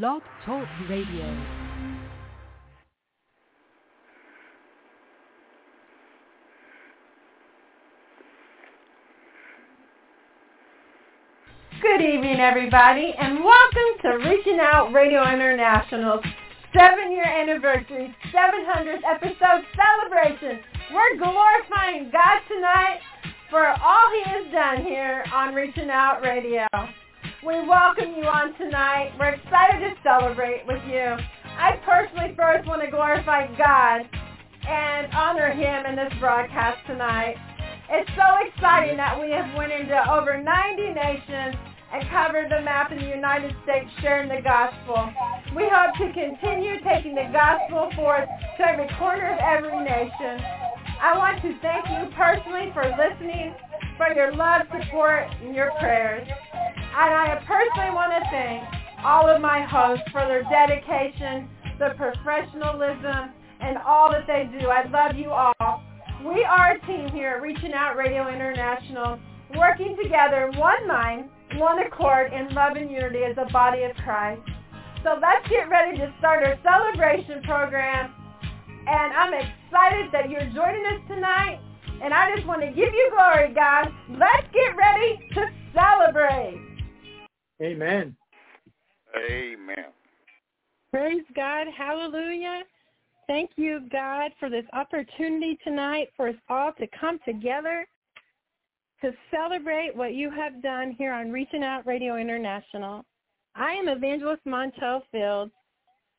Blog Talk Radio. Good evening, everybody, and welcome to Reaching Out Radio International's seven-year anniversary, 700th episode celebration. We're glorifying God tonight for all He has done here on Reaching Out Radio. We welcome you on tonight. We're excited to celebrate with you. I personally first want to glorify God and honor Him in this broadcast tonight. It's so exciting that we have went into over 90 nations and covered the map in the United States sharing the gospel. We hope to continue taking the gospel forth to every corner of every nation. I want to thank you personally for listening, for your love, support, and your prayers. And I personally want to thank all of my hosts for their dedication, the professionalism, and all that they do. I love you all. We are a team here at Reaching Out Radio International, working together one mind, one accord, in love and unity as a body of Christ. So let's get ready to start our celebration program. And I'm excited that you're joining us tonight. And I just want to give you glory, God. Let's get ready to celebrate. Amen. Amen. Praise God. Hallelujah. Thank you, God, for this opportunity tonight for us all to come together to celebrate what you have done here on Reaching Out Radio International. I am Evangelist Montel Fields,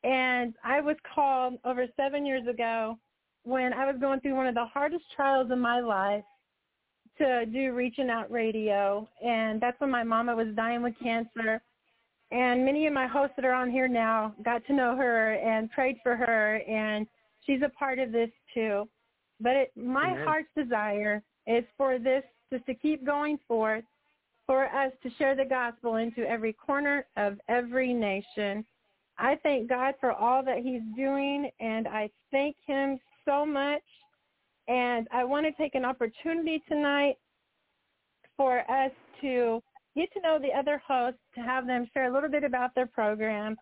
and I was called over seven years ago when I was going through one of the hardest trials in my life to do Reaching Out Radio, and that's when my mama was dying with cancer. And many of my hosts that are on here now got to know her and prayed for her, and she's a part of this too. But it, my Amen. heart's desire is for this just to keep going forth, for us to share the gospel into every corner of every nation. I thank God for all that he's doing, and I thank him so much. And I want to take an opportunity tonight for us to get to know the other hosts, to have them share a little bit about their program.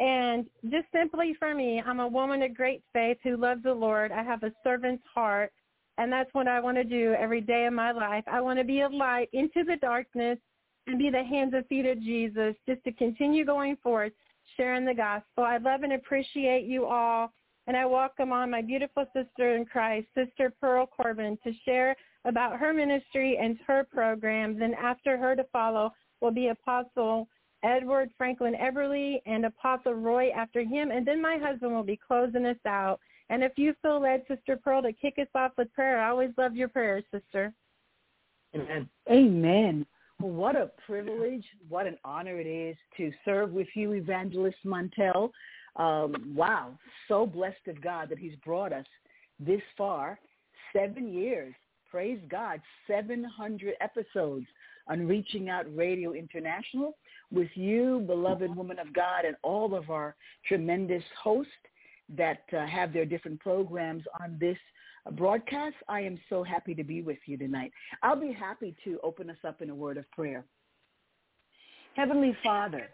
And just simply for me, I'm a woman of great faith who loves the Lord. I have a servant's heart, and that's what I want to do every day of my life. I want to be a light into the darkness and be the hands and feet of Jesus just to continue going forth, sharing the gospel. I love and appreciate you all, and I welcome on my beautiful sister in Christ, Sister Pearl Corbin, to share about her ministry and her programs. And after her to follow will be Apostle Edward Franklin Everly and Apostle Roy after him. And then my husband will be closing us out. And if you feel led, Sister Pearl, to kick us off with prayer, I always love your prayers, sister. Amen. Amen. What a privilege, what an honor it is to serve with you, Evangelist Montel. Um, wow, so blessed of God that he's brought us this far, seven years. Praise God, 700 episodes on Reaching Out Radio International with you, beloved woman of God, and all of our tremendous hosts that uh, have their different programs on this broadcast. I am so happy to be with you tonight. I'll be happy to open us up in a word of prayer. Heavenly Father,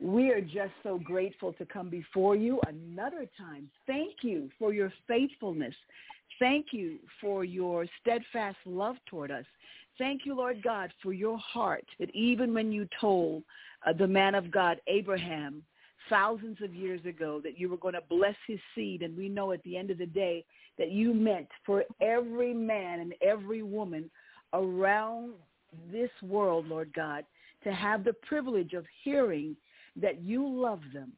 we are just so grateful to come before you another time. Thank you for your faithfulness. Thank you for your steadfast love toward us. Thank you, Lord God, for your heart that even when you told uh, the man of God, Abraham, thousands of years ago that you were going to bless his seed, and we know at the end of the day that you meant for every man and every woman around this world, Lord God, to have the privilege of hearing that you love them,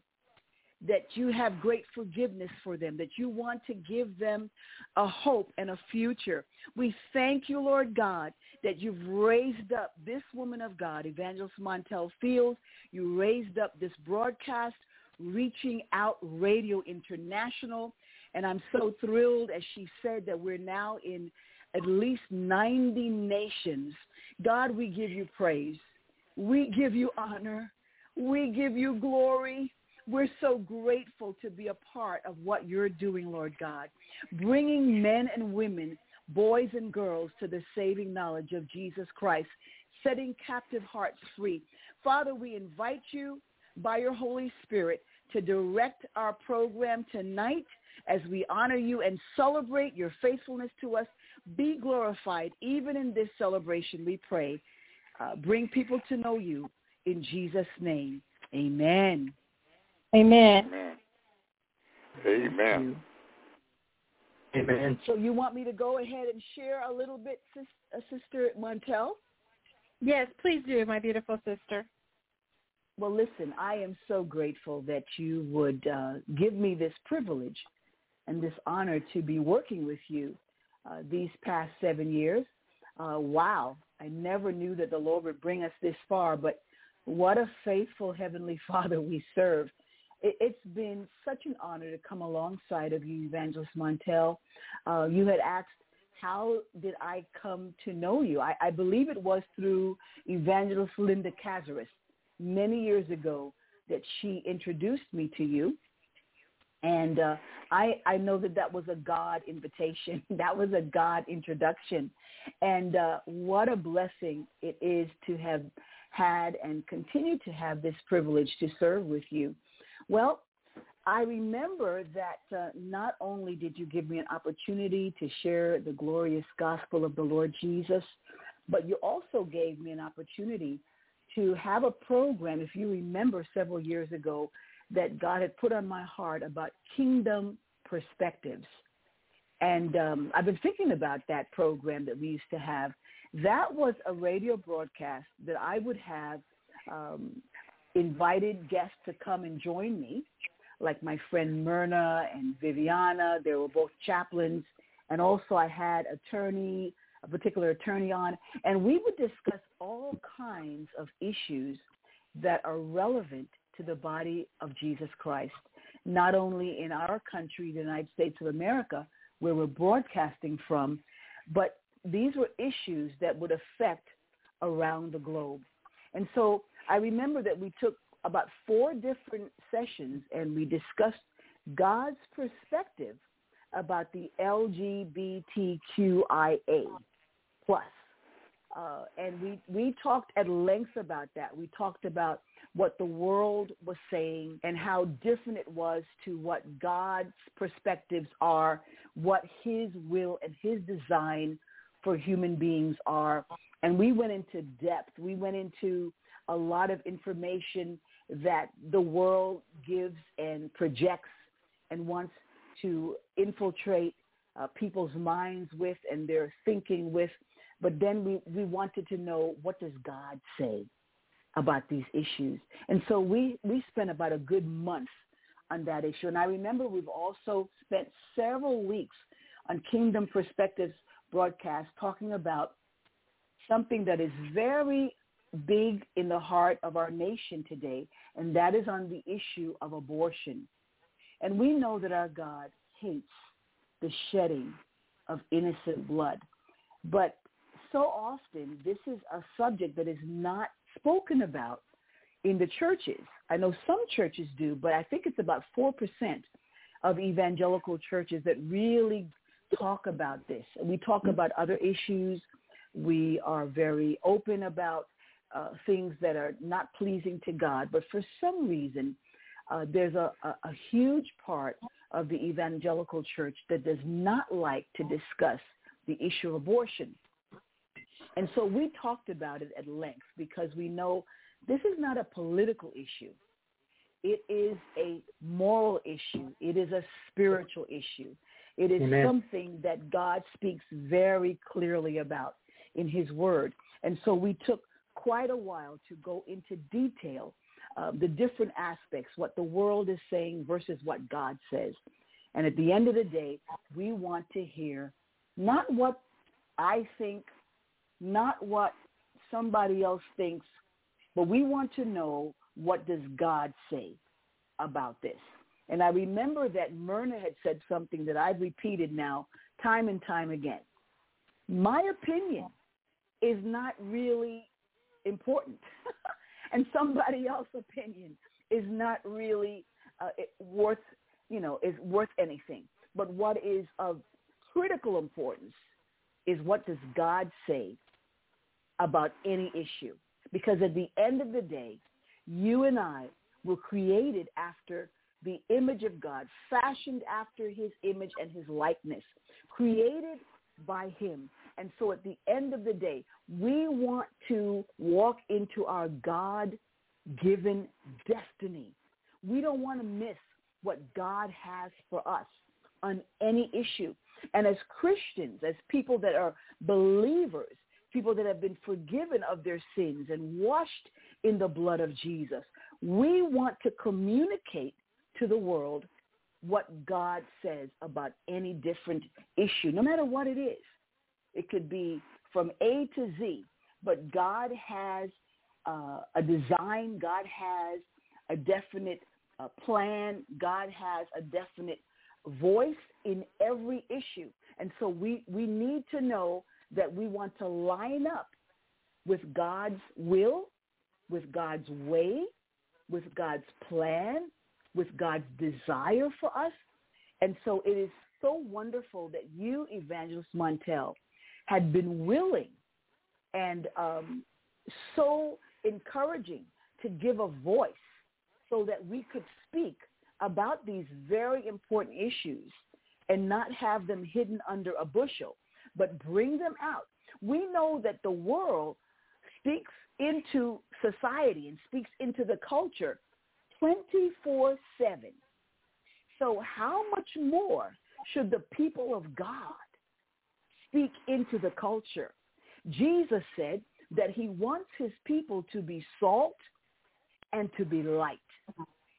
that you have great forgiveness for them, that you want to give them a hope and a future. We thank you, Lord God, that you've raised up this woman of God, Evangelist Montel Fields. You raised up this broadcast, Reaching Out Radio International. And I'm so thrilled, as she said, that we're now in at least 90 nations. God, we give you praise. We give you honor. We give you glory. We're so grateful to be a part of what you're doing, Lord God, bringing men and women, boys and girls to the saving knowledge of Jesus Christ, setting captive hearts free. Father, we invite you by your Holy Spirit to direct our program tonight as we honor you and celebrate your faithfulness to us. Be glorified even in this celebration, we pray. Uh, bring people to know you in Jesus' name. Amen. Amen. Amen. Amen. Amen. So you want me to go ahead and share a little bit, uh, Sister Montel? Yes, please do, my beautiful sister. Well, listen, I am so grateful that you would uh, give me this privilege and this honor to be working with you uh, these past seven years. Uh, wow, I never knew that the Lord would bring us this far, but what a faithful Heavenly Father we serve. It, it's been such an honor to come alongside of you, Evangelist Montel. Uh, you had asked, how did I come to know you? I, I believe it was through Evangelist Linda Cazares many years ago that she introduced me to you. And uh, I, I know that that was a God invitation. that was a God introduction. And uh, what a blessing it is to have had and continue to have this privilege to serve with you. Well, I remember that uh, not only did you give me an opportunity to share the glorious gospel of the Lord Jesus, but you also gave me an opportunity to have a program, if you remember several years ago, that God had put on my heart about kingdom perspectives. And um, I've been thinking about that program that we used to have. That was a radio broadcast that I would have um, invited guests to come and join me, like my friend Myrna and Viviana. They were both chaplains. And also I had attorney a particular attorney on, and we would discuss all kinds of issues that are relevant to the body of Jesus Christ, not only in our country, the United States of America, where we're broadcasting from, but these were issues that would affect around the globe. And so I remember that we took about four different sessions and we discussed God's perspective about the LGBTQIA plus. Uh, and we, we talked at length about that. We talked about what the world was saying and how different it was to what God's perspectives are, what his will and his design for human beings are. And we went into depth. We went into a lot of information that the world gives and projects and wants to infiltrate uh, people's minds with and their thinking with. But then we, we wanted to know what does God say about these issues. And so we, we spent about a good month on that issue. And I remember we've also spent several weeks on Kingdom Perspectives broadcast talking about something that is very big in the heart of our nation today, and that is on the issue of abortion. And we know that our God hates the shedding of innocent blood. But so often this is a subject that is not spoken about in the churches. I know some churches do, but I think it's about 4% of evangelical churches that really talk about this. We talk about other issues. We are very open about uh, things that are not pleasing to God. But for some reason, uh, there's a, a, a huge part of the evangelical church that does not like to discuss the issue of abortion. And so we talked about it at length because we know this is not a political issue. It is a moral issue. It is a spiritual issue. It is Amen. something that God speaks very clearly about in his word. And so we took quite a while to go into detail uh, the different aspects, what the world is saying versus what God says. And at the end of the day, we want to hear not what I think not what somebody else thinks, but we want to know what does God say about this. And I remember that Myrna had said something that I've repeated now time and time again. My opinion is not really important. and somebody else's opinion is not really uh, worth, you know, is worth anything. But what is of critical importance is what does God say about any issue. Because at the end of the day, you and I were created after the image of God, fashioned after his image and his likeness, created by him. And so at the end of the day, we want to walk into our God-given destiny. We don't want to miss what God has for us on any issue. And as Christians, as people that are believers, people that have been forgiven of their sins and washed in the blood of Jesus, we want to communicate to the world what God says about any different issue, no matter what it is. It could be from A to Z, but God has uh, a design. God has a definite uh, plan. God has a definite voice in every issue. And so we, we need to know that we want to line up with God's will, with God's way, with God's plan, with God's desire for us. And so it is so wonderful that you, Evangelist Montel, had been willing and um, so encouraging to give a voice so that we could speak about these very important issues and not have them hidden under a bushel, but bring them out. We know that the world speaks into society and speaks into the culture 24-7. So how much more should the people of God speak into the culture? Jesus said that he wants his people to be salt and to be light.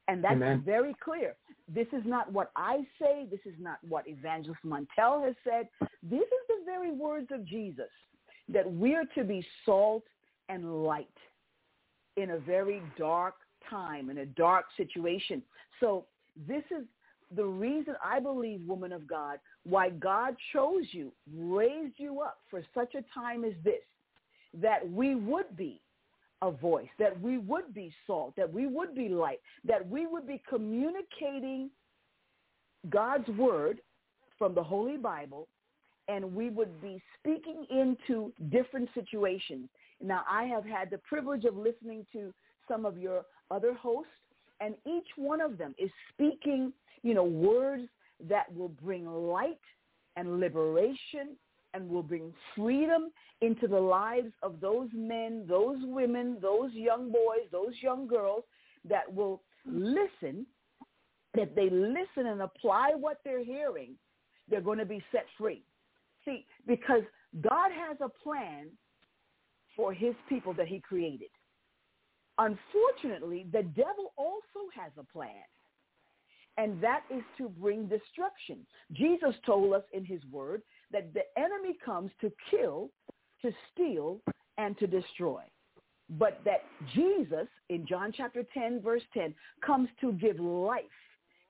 And that's Amen. very clear. This is not what I say. This is not what Evangelist Montel has said. These are the very words of Jesus, that we're to be salt and light in a very dark time, in a dark situation. So this is the reason I believe, woman of God, why God chose you, raised you up for such a time as this, that we would be a voice, that we would be salt, that we would be light, that we would be communicating God's word from the Holy Bible, and we would be speaking into different situations. Now, I have had the privilege of listening to some of your other hosts, and each one of them is speaking, you know, words that will bring light and liberation and will bring freedom into the lives of those men, those women, those young boys, those young girls that will listen, that they listen and apply what they're hearing, they're going to be set free. See, because God has a plan for his people that he created. Unfortunately, the devil also has a plan, and that is to bring destruction. Jesus told us in his word that the enemy comes to kill, to steal, and to destroy. But that Jesus, in John chapter 10, verse 10, comes to give life,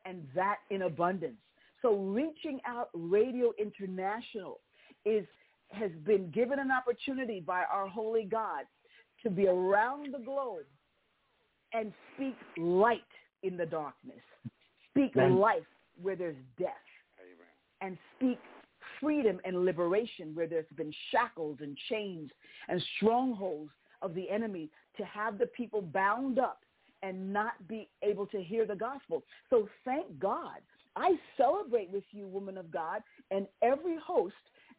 and that in abundance. So reaching out Radio International is has been given an opportunity by our holy God to be around the globe and speak light in the darkness. Speak Amen. life where there's death. Amen. And speak freedom and liberation where there's been shackles and chains and strongholds of the enemy to have the people bound up and not be able to hear the gospel. So thank God. I celebrate with you, woman of God, and every host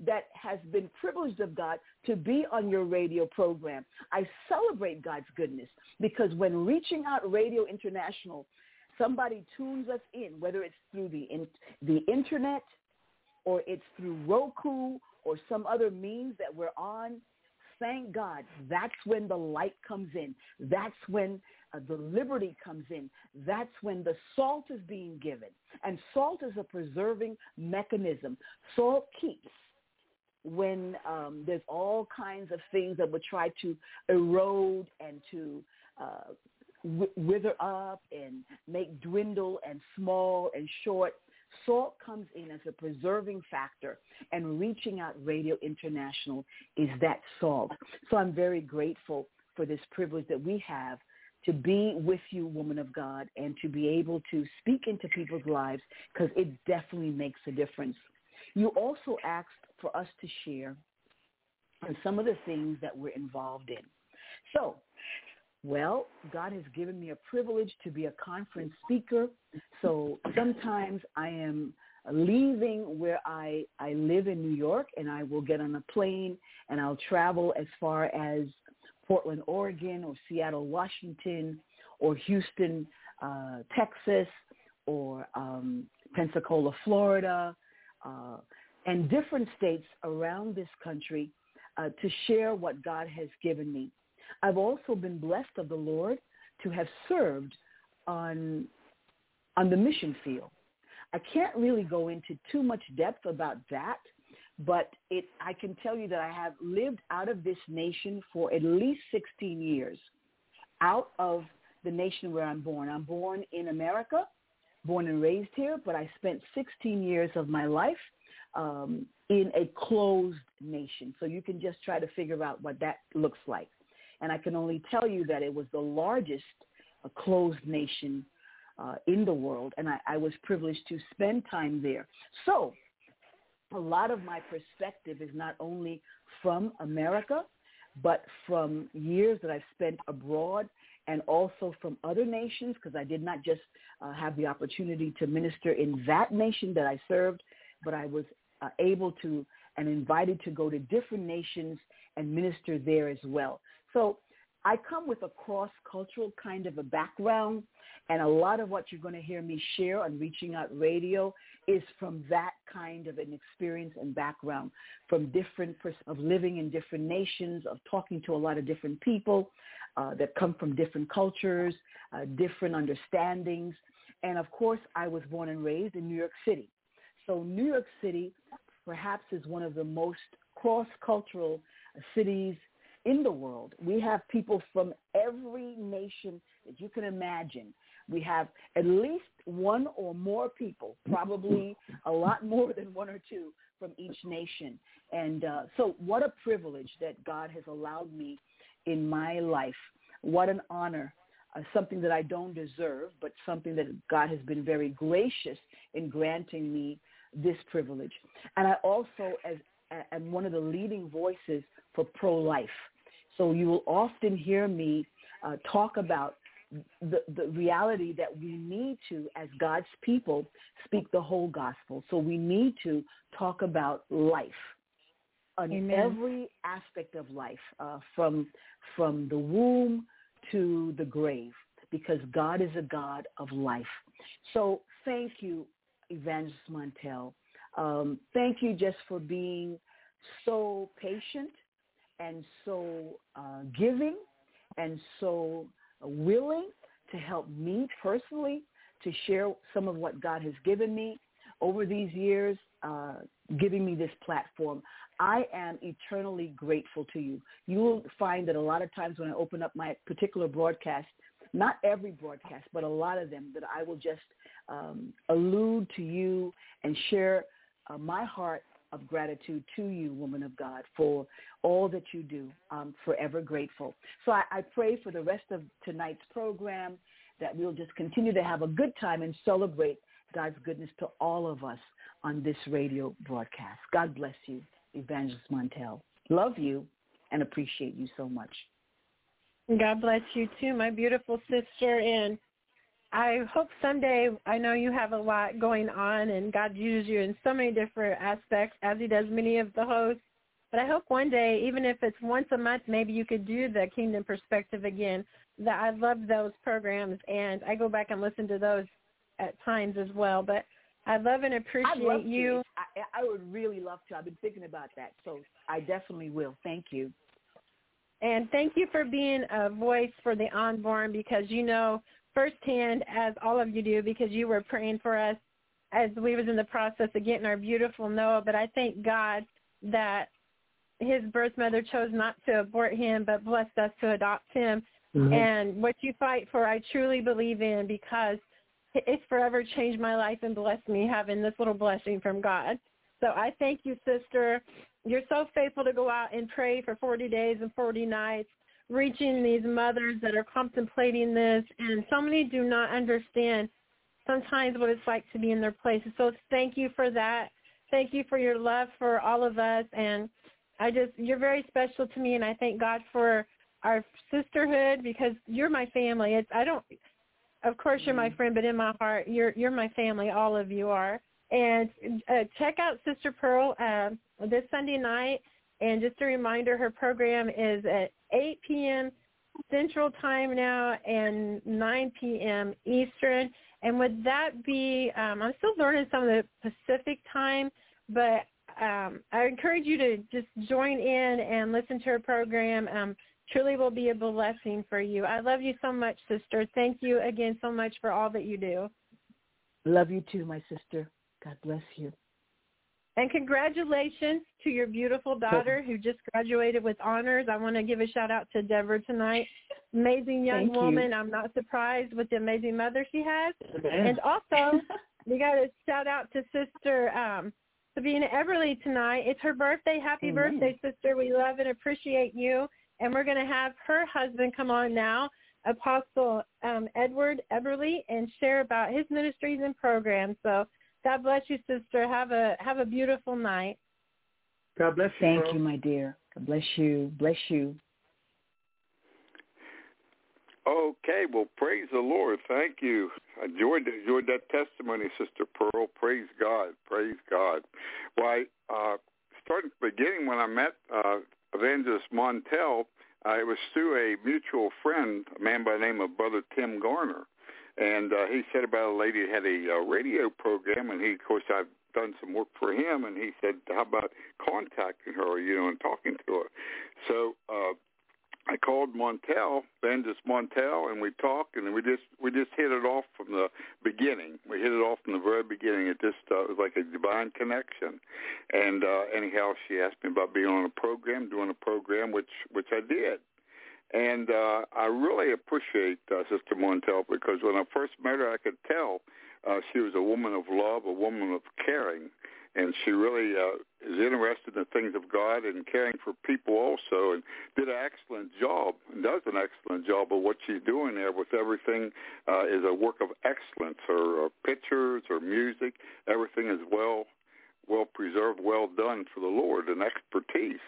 that has been privileged of God to be on your radio program. I celebrate God's goodness because when reaching out Radio International, somebody tunes us in, whether it's through the in, the internet or it's through Roku or some other means that we're on. Thank God. That's when the light comes in. That's when uh, the liberty comes in. That's when the salt is being given. And salt is a preserving mechanism. Salt keeps when um, there's all kinds of things that would try to erode and to uh, wither up and make dwindle and small and short. Salt comes in as a preserving factor, and reaching out Radio International is that salt. So I'm very grateful for this privilege that we have to be with you, woman of God, and to be able to speak into people's lives because it definitely makes a difference. You also asked for us to share on some of the things that we're involved in. So Well, God has given me a privilege to be a conference speaker. So sometimes I am leaving where I, I live in New York and I will get on a plane and I'll travel as far as Portland, Oregon or Seattle, Washington or Houston, uh, Texas or um, Pensacola, Florida, uh, and different states around this country uh, to share what God has given me. I've also been blessed of the Lord to have served on on the mission field. I can't really go into too much depth about that, but it I can tell you that I have lived out of this nation for at least 16 years, out of the nation where I'm born. I'm born in America, born and raised here, but I spent 16 years of my life um, in a closed nation. So you can just try to figure out what that looks like. And I can only tell you that it was the largest uh, closed nation uh, in the world, and I, I was privileged to spend time there. So a lot of my perspective is not only from America, but from years that I've spent abroad and also from other nations because I did not just uh, have the opportunity to minister in that nation that I served, but I was able to and invited to go to different nations and minister there as well. So I come with a cross-cultural kind of a background, and a lot of what you're going to hear me share on Reaching Out Radio is from that kind of an experience and background, from different pers- of living in different nations, of talking to a lot of different people uh, that come from different cultures, uh, different understandings, and of course, I was born and raised in New York City. So New York City perhaps is one of the most cross-cultural cities in the world. We have people from every nation that you can imagine. We have at least one or more people, probably a lot more than one or two from each nation. And uh, so what a privilege that God has allowed me in my life. What an honor. Uh, something that I don't deserve, but something that God has been very gracious in granting me this privilege. And I also as, am one of the leading voices for pro-life. So you will often hear me uh, talk about the, the reality that we need to, as God's people, speak the whole gospel. So we need to talk about life on Amen. every aspect of life, uh, from from the womb to the grave, because God is a God of life. So thank you, Evangelist Montel. Um, thank you just for being so patient and so uh, giving and so willing to help me personally to share some of what God has given me over these years, uh, giving me this platform. I am eternally grateful to you. You will find that a lot of times when I open up my particular broadcast, not every broadcast, but a lot of them, that I will just um, allude to you and share uh, my heart of gratitude to you, woman of God, for all that you do. I'm forever grateful. So I, I pray for the rest of tonight's program that we'll just continue to have a good time and celebrate God's goodness to all of us on this radio broadcast. God bless you, Evangelist Montel. Love you and appreciate you so much. God bless you too, my beautiful sister. And I hope someday, I know you have a lot going on and God uses you in so many different aspects as he does many of the hosts. But I hope one day, even if it's once a month, maybe you could do the Kingdom Perspective again. That I love those programs and I go back and listen to those at times as well. But I love and appreciate love you. I, I would really love to. I've been thinking about that, so I definitely will. Thank you. And thank you for being a voice for the unborn because you know firsthand as all of you do because you were praying for us as we was in the process of getting our beautiful Noah. But I thank God that his birth mother chose not to abort him but blessed us to adopt him. Mm-hmm. And what you fight for, I truly believe in because it's forever changed my life and blessed me having this little blessing from God. So I thank you, sister. You're so faithful to go out and pray for 40 days and 40 nights reaching these mothers that are contemplating this, and so many do not understand sometimes what it's like to be in their place. So thank you for that. Thank you for your love for all of us, and I just you're very special to me, and I thank God for our sisterhood because you're my family. It's I don't of course you're my friend, but in my heart you're you're my family. All of you are. And uh, check out Sister Pearl uh, this Sunday night. And just a reminder, her program is at 8 p.m. Central Time now and 9 p.m. Eastern. And would that be? Um, I'm still learning some of the Pacific time, but um, I encourage you to just join in and listen to her program. Um, truly will be a blessing for you. I love you so much, sister. Thank you again so much for all that you do. Love you too, my sister. God bless you. And congratulations to your beautiful daughter who just graduated with honors. I want to give a shout out to Deborah tonight. Amazing young Thank woman. you. I'm not surprised with the amazing mother she has. Amen. And also, we got a shout out to Sister um, Sabina Everly tonight. It's her birthday. Happy Amen. birthday, sister. We love and appreciate you. And we're going to have her husband come on now, Apostle um, Edward Everly, and share about his ministries and programs. So God bless you, sister. Have a have a beautiful night. God bless you. Thank Pearl. you, my dear. God bless you. Bless you. Okay, well, praise the Lord. Thank you. I enjoyed enjoyed that testimony, Sister Pearl. Praise God. Praise God. Why, uh, starting at the beginning when I met uh, Evangelist Montel, uh, it was through a mutual friend, a man by the name of Brother Tim Garner. And uh, he said about a lady that had a uh, radio program, and he, of course, I've done some work for him, and he said, how about contacting her, you know, and talking to her. So uh, I called Montel, Evangelist Montel, and we talked, and we just we just hit it off from the beginning. We hit it off from the very beginning. It just uh, was like a divine connection. And uh, anyhow, she asked me about being on a program, doing a program, which which I did. And uh, I really appreciate uh, Sister Montel because when I first met her, I could tell uh, she was a woman of love, a woman of caring, and she really uh, is interested in the things of God and caring for people also, and did an excellent job and does an excellent job of what she's doing there with everything uh, is a work of excellence. Her uh, pictures, her music, everything is well well preserved, well done for the Lord, and expertise.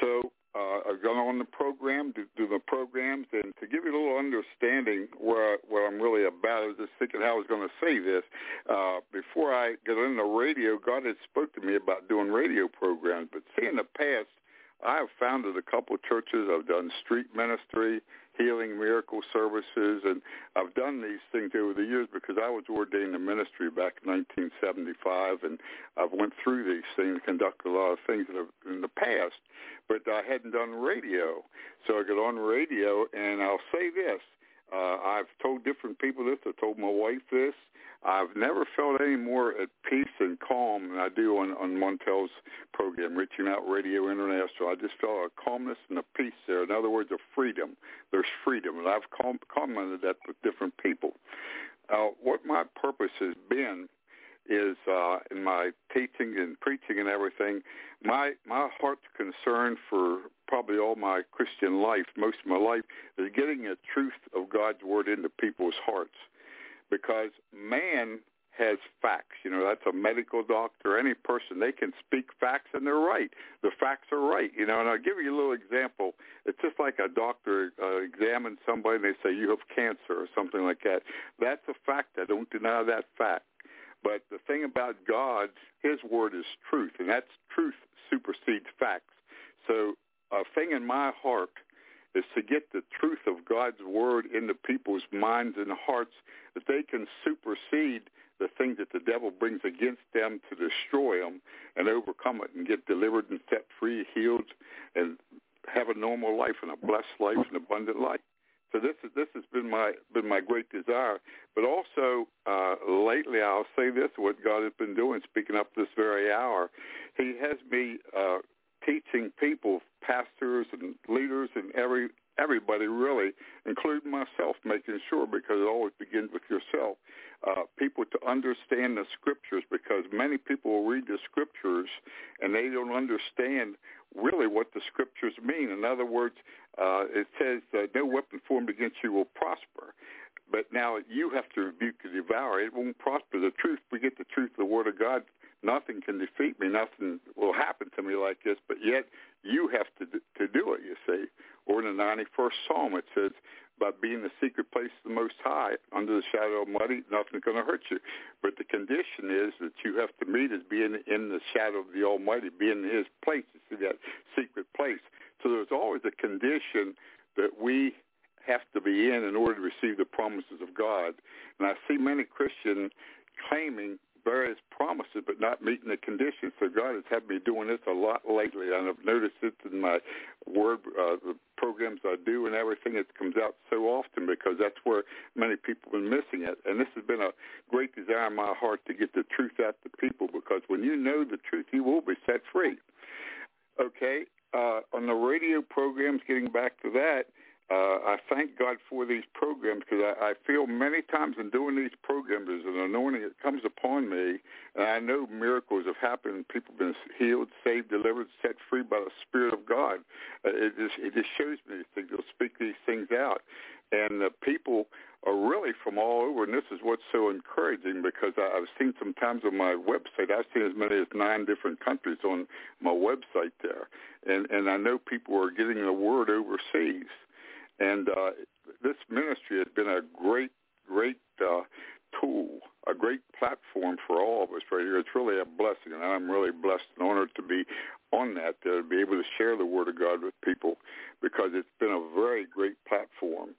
So uh, I've gone on the program, do, do the programs, and to give you a little understanding where what I'm really about, I was just thinking how I was going to say this. Uh, before I got into radio, God had spoke to me about doing radio programs, but see, in the past, I have founded a couple churches. I've done street ministry, healing, miracle services, and I've done these things over the years because I was ordained in ministry back in 1975, and I've went through these things, conducted a lot of things in the past, but I hadn't done radio. So I got on radio, and I'll say this. Uh, I've told different people this. I told my wife this. I've never felt any more at peace and calm than I do on, on Montel's program, Reaching Out Radio International. I just felt a calmness and a peace there. In other words, a freedom. There's freedom, and I've com- commented that with different people. Uh, what my purpose has been is uh, in my teaching and preaching and everything, my my heart's concern for probably all my Christian life, most of my life, is getting the truth of God's word into people's hearts because man has facts. You know, that's a medical doctor, any person, they can speak facts and they're right. The facts are right. You know, and I'll give you a little example. It's just like a doctor uh, examines somebody and they say, you have cancer or something like that. That's a fact. I don't deny that fact. But the thing about God, his word is truth, and that's truth supersedes facts. So a thing in my heart is to get the truth of God's word into people's minds and hearts that they can supersede the things that the devil brings against them to destroy them and overcome it and get delivered and set free, healed, and have a normal life and a blessed life and abundant life. So this is this has been my been my great desire. But also uh, lately, I'll say this: what God has been doing, speaking up this very hour, He has me uh, teaching people, pastors and leaders, and every everybody really, including myself, making sure because it always begins with yourself. Uh, people to understand the scriptures because many people read the scriptures and they don't understand really what the scriptures mean. In other words, uh, it says uh, no weapon formed against you will prosper. But now you have to rebuke the devourer. It won't prosper. The truth, we get the truth, of the word of God. Nothing can defeat me. Nothing will happen to me like this. But yet you have to to do it. You see, or in the 91st Psalm it says, "By being the secret place of the Most High, under the shadow of Almighty, nothing's going to hurt you." But the condition is that you have to meet as being in the shadow of the Almighty, being in His place. You see that secret place. So there's always a condition that we have to be in in order to receive the promises of God. And I see many Christians claiming various promises but not meeting the conditions. So God has had me doing this a lot lately, and I've noticed it in my word, uh, the programs I do, and everything. It comes out so often because that's where many people have been missing it. And this has been a great desire in my heart to get the truth out to people because when you know the truth, you will be set free. Okay, uh, on the radio programs, getting back to that, uh, I thank God for these programs because I, I feel many times in doing these programs there's an anointing that comes upon me, and I know miracles have happened. People have been healed, saved, delivered, set free by the Spirit of God. Uh, it just it just shows me these things. They'll speak these things out, and the people are really from all over. And this is what's so encouraging because I, I've seen sometimes on my website. I've seen as many as nine different countries on my website there, and and I know people are getting the word overseas. And uh, this ministry has been a great, great uh, tool, a great platform for all of us right here. It's really a blessing, and I'm really blessed and honored to be on that, to be able to share the Word of God with people because it's been a very great platform.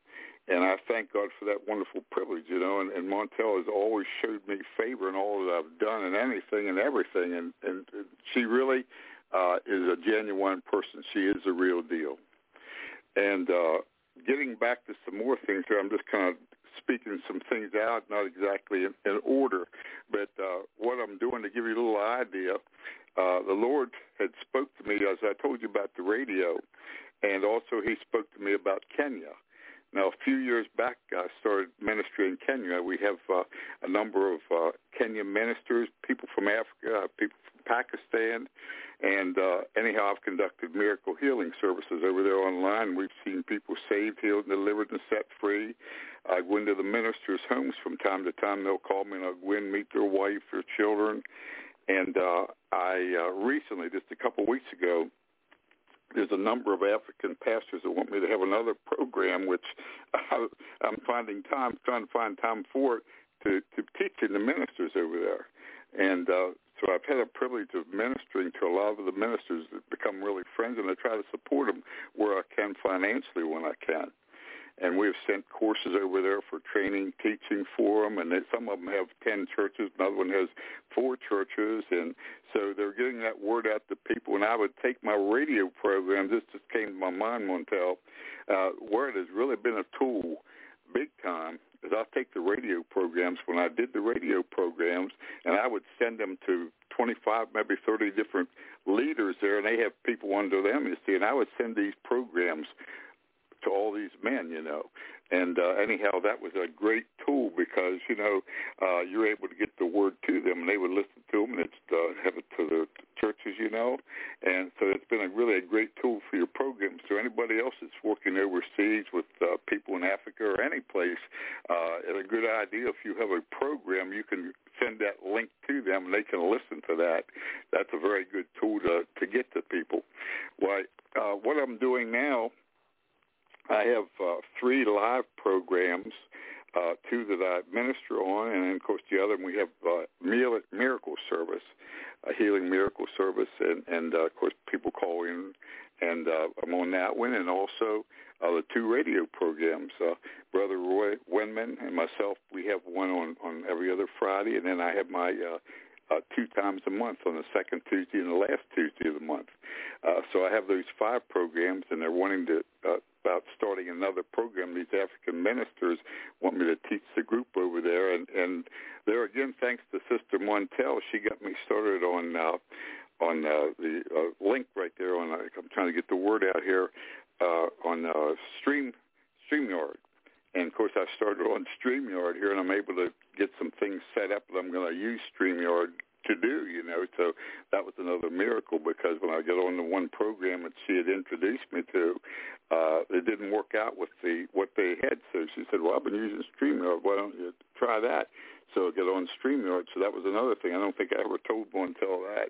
And I thank God for that wonderful privilege, you know. And, and Montel has always showed me favor in all that I've done and anything and everything. And, and she really uh, is a genuine person. She is a real deal. And uh, getting back to some more things here, I'm just kind of speaking some things out, not exactly in, in order, but uh, what I'm doing to give you a little idea, uh, the Lord had spoke to me, as I told you about the radio, and also he spoke to me about Kenya. Now, a few years back, I started ministry in Kenya. We have uh, a number of uh, Kenyan ministers, people from Africa, people Pakistan, and uh, anyhow, I've conducted miracle healing services over there online. We've seen people saved, healed, delivered, and set free. I go into the ministers' homes from time to time. They'll call me, and I'll go in, meet their wife, their children. And uh, I uh, recently, just a couple weeks ago, there's a number of African pastors that want me to have another program, which I, I'm finding time, trying to find time for it to to teach in the ministers over there. And uh, so I've had a privilege of ministering to a lot of the ministers that become really friends, and I try to support them where I can financially when I can. And we've sent courses over there for training, teaching for them, and some of them have 10 churches, another one has four churches, and so they're getting that word out to people. And I would take my radio program, this just came to my mind, Montel, uh, where it has really been a tool big time is I'll take the radio programs when I did the radio programs and I would send them to 25, maybe 30 different leaders there and they have people under them, you see, and I would send these programs to all these men, you know. And uh, anyhow, that was a great tool because you know uh, you're able to get the word to them, and they would listen to them, and it's uh, have it to the churches, you know. And so it's been a really a great tool for your program. So anybody else that's working overseas with uh, people in Africa or any place, uh, it's a good idea if you have a program, you can send that link to them, and they can listen to that. That's a very good tool to to get to people. Why? Uh, what I'm doing now I have uh, three live programs, uh, two that I minister on, and then of course the other one we have uh, miracle service, a healing miracle service, and, and uh, of course people call in, and uh, I'm on that one, and also uh, the two radio programs. Uh, Brother Roy Wenman and myself, we have one on on every other Friday, and then I have my uh, uh, two times a month on the second Tuesday and the last Tuesday of the month. Uh, so I have those five programs, and they're wanting to uh, about starting another program. These African ministers want me to teach the group over there, and and there again, thanks to Sister Montel, she got me started on uh, on uh, the uh, link right there. On uh, I'm trying to get the word out here uh, on uh, Stream StreamYard. And of course, I started on StreamYard here, and I'm able to get some things set up. I'm going to use StreamYard to do, you know. So that was another miracle because when I got on the one program that she had introduced me to, uh, it didn't work out with the what they had. So she said, "Well, I've been using StreamYard. Why don't you try that?" So I got on StreamYard. So that was another thing. I don't think I ever told Montel that,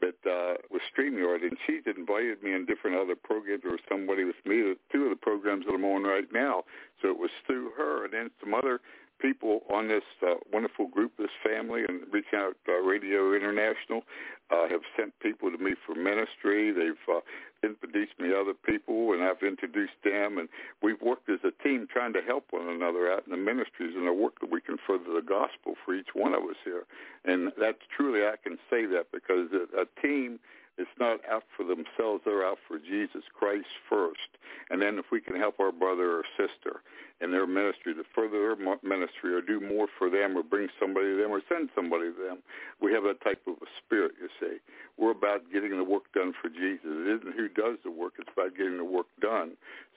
but uh, with StreamYard, and she's invited me in different other programs. Was somebody with me, two of the programs that I'm on right now. So it was through her, and then some other people on this uh, wonderful group, this family, and Reach Out uh, Radio International uh, have sent people to me for ministry. They've uh, introduced me to other people, and I've introduced them, and we've worked as a team trying to help one another out in the ministries and the work that we can further the gospel for each one of us here. And that's truly, I can say that because a, a team is not out for themselves. They're out for Jesus Christ first. And then if we can help our brother or sister in their ministry to further their ministry or do more for them or bring somebody to them or send somebody to them, we have that type of a spirit, you see. We're about getting the work done for Jesus. It isn't who does the work. It's about getting the work done.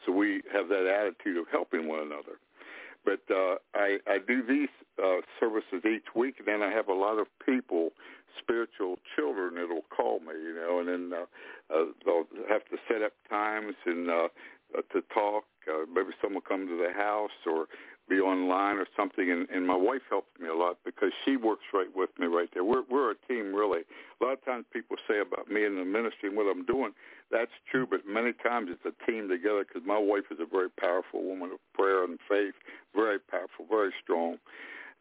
So we have that attitude of helping one another. But uh, I, I do these uh, services each week, and then I have a lot of people, spiritual children, that'll call me, you know, and then uh, uh, they'll have to set up times and uh, uh, to talk. Uh, maybe someone will come to the house or be online or something. And, and my wife helps me a lot because she works right with me right there. We're we're a team really. A lot of times people say about me in the ministry and what I'm doing. That's true, but many times it's a team together because my wife is a very powerful woman of prayer and faith, very powerful, very strong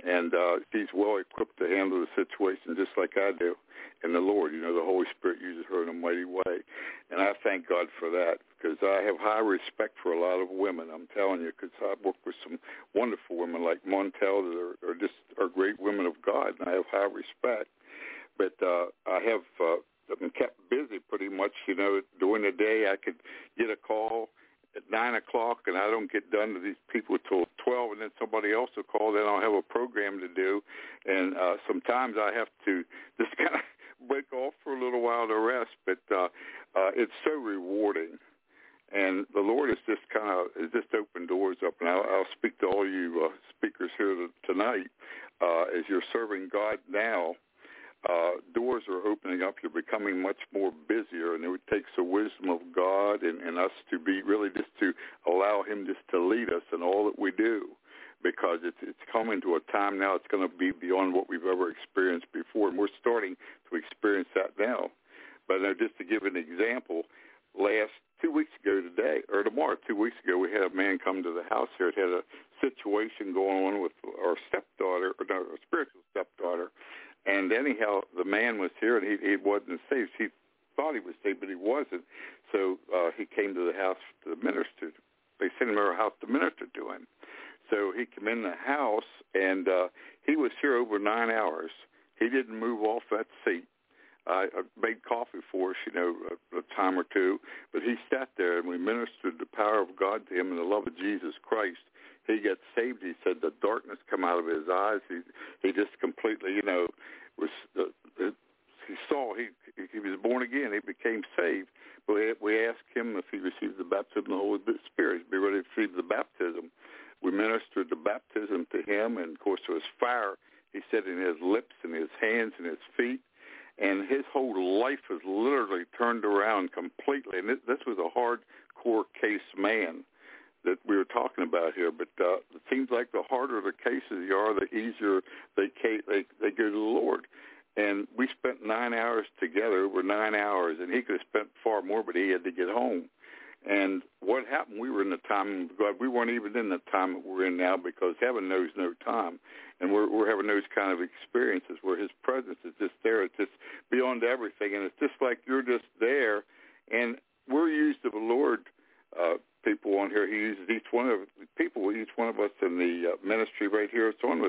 and uh, she's well equipped to handle the situation just like I do. And the Lord, you know, the Holy Spirit uses her in a mighty way, and I thank God for that because I have high respect for a lot of women. I'm telling you, because I've worked with some wonderful women like Montel that are, are just are great women of God, and I have high respect. But uh, I have uh, been kept busy pretty much. You know, during the day I could get a call at nine o'clock and I don't get done to these people till twelve and then somebody else will call, then I'll have a program to do and uh sometimes I have to just kinda break off for a little while to rest, but uh uh it's so rewarding. And the Lord has just kind of has just opened doors up, and I'll, I'll speak to all you uh, speakers here tonight uh, as you're serving God now uh, doors are opening up. You're becoming much more busier, and it takes the wisdom of God and, and us to be really just to allow Him just to lead us in all that we do, because it's it's coming to a time now. It's going to be beyond what we've ever experienced before, and we're starting to experience that now. But now, just to give an example, last two weeks ago today, or tomorrow, two weeks ago, we had a man come to the house here. It had a situation going on with our stepdaughter, or no, our spiritual stepdaughter, and anyhow, the man was here and he, he wasn't saved. He thought he was saved, but he wasn't. So uh, he came to the house to minister. They sent him to our house to minister to him. So he came in the house and uh, he was here over nine hours. He didn't move off that seat. I, I made coffee for us, you know, a, a time or two, but he sat there and we ministered the power of God to him and the love of Jesus Christ he gets saved. He said the darkness come out of his eyes. He he just completely, you know, was uh, he saw he he was born again. He became saved. But we, we asked him if he received the baptism of the Holy Spirit. Be ready to receive the baptism. We ministered the baptism to him, and of course there was fire. He said in his lips and his hands and his feet, and his whole life was literally turned around completely. And this was a hardcore case man that we were talking about here. But uh, it seems like the harder the cases are, the easier they they they go to the Lord. And we spent nine hours together over nine hours, and he could have spent far more, but he had to get home. And what happened? We were in the time of God. We weren't even in the time that we're in now because heaven knows no time, and we're we're having those kind of experiences where His presence is just there. It's just beyond everything, and it's just like you're just there, and we're used of the Lord uh, people on here. He uses each one of people, each one of us in the uh, ministry right here. It's on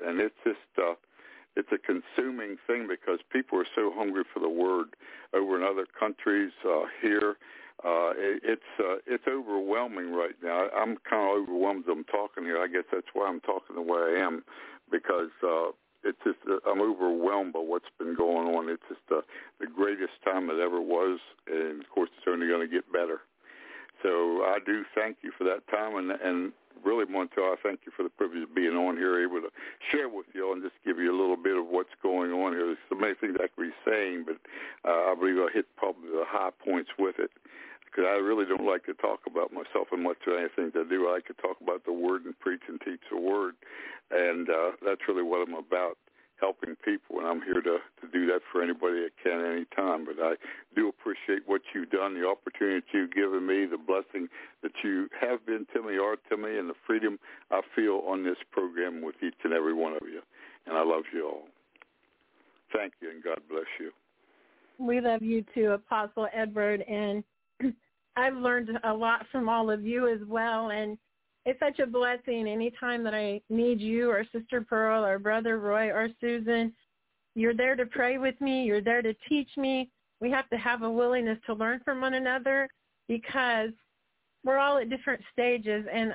that. And it's just uh, it's a consuming thing because people are so hungry for the word over in other countries uh, here. Uh, it, it's uh, it's overwhelming right now. I'm kind of overwhelmed I'm talking here. I guess that's why I'm talking the way I am because uh, it's just uh, I'm overwhelmed by what's been going on. It's just uh, the greatest time it ever was, and of course it's only going to get better. So I do thank you for that time, and and really, Montel, I thank you for the privilege of being on here, able to share with you all and just give you a little bit of what's going on here. There's so many things I could be saying, but uh, I believe I hit probably the high points with it because I really don't like to talk about myself and much of anything I do. I like to talk about the Word and preach and teach the Word, and uh, that's really what I'm about helping people, and I'm here to, to do that for anybody that can any time. But I do appreciate what you've done, the opportunity you've given me, the blessing that you have been to me, are to me, and the freedom I feel on this program with each and every one of you. And I love you all. Thank you, and God bless you. We love you too, Apostle Edward, and I've learned a lot from all of you as well. And it's such a blessing anytime that I need you or Sister Pearl or Brother Roy or Susan. You're there to pray with me. You're there to teach me. We have to have a willingness to learn from one another because we're all at different stages and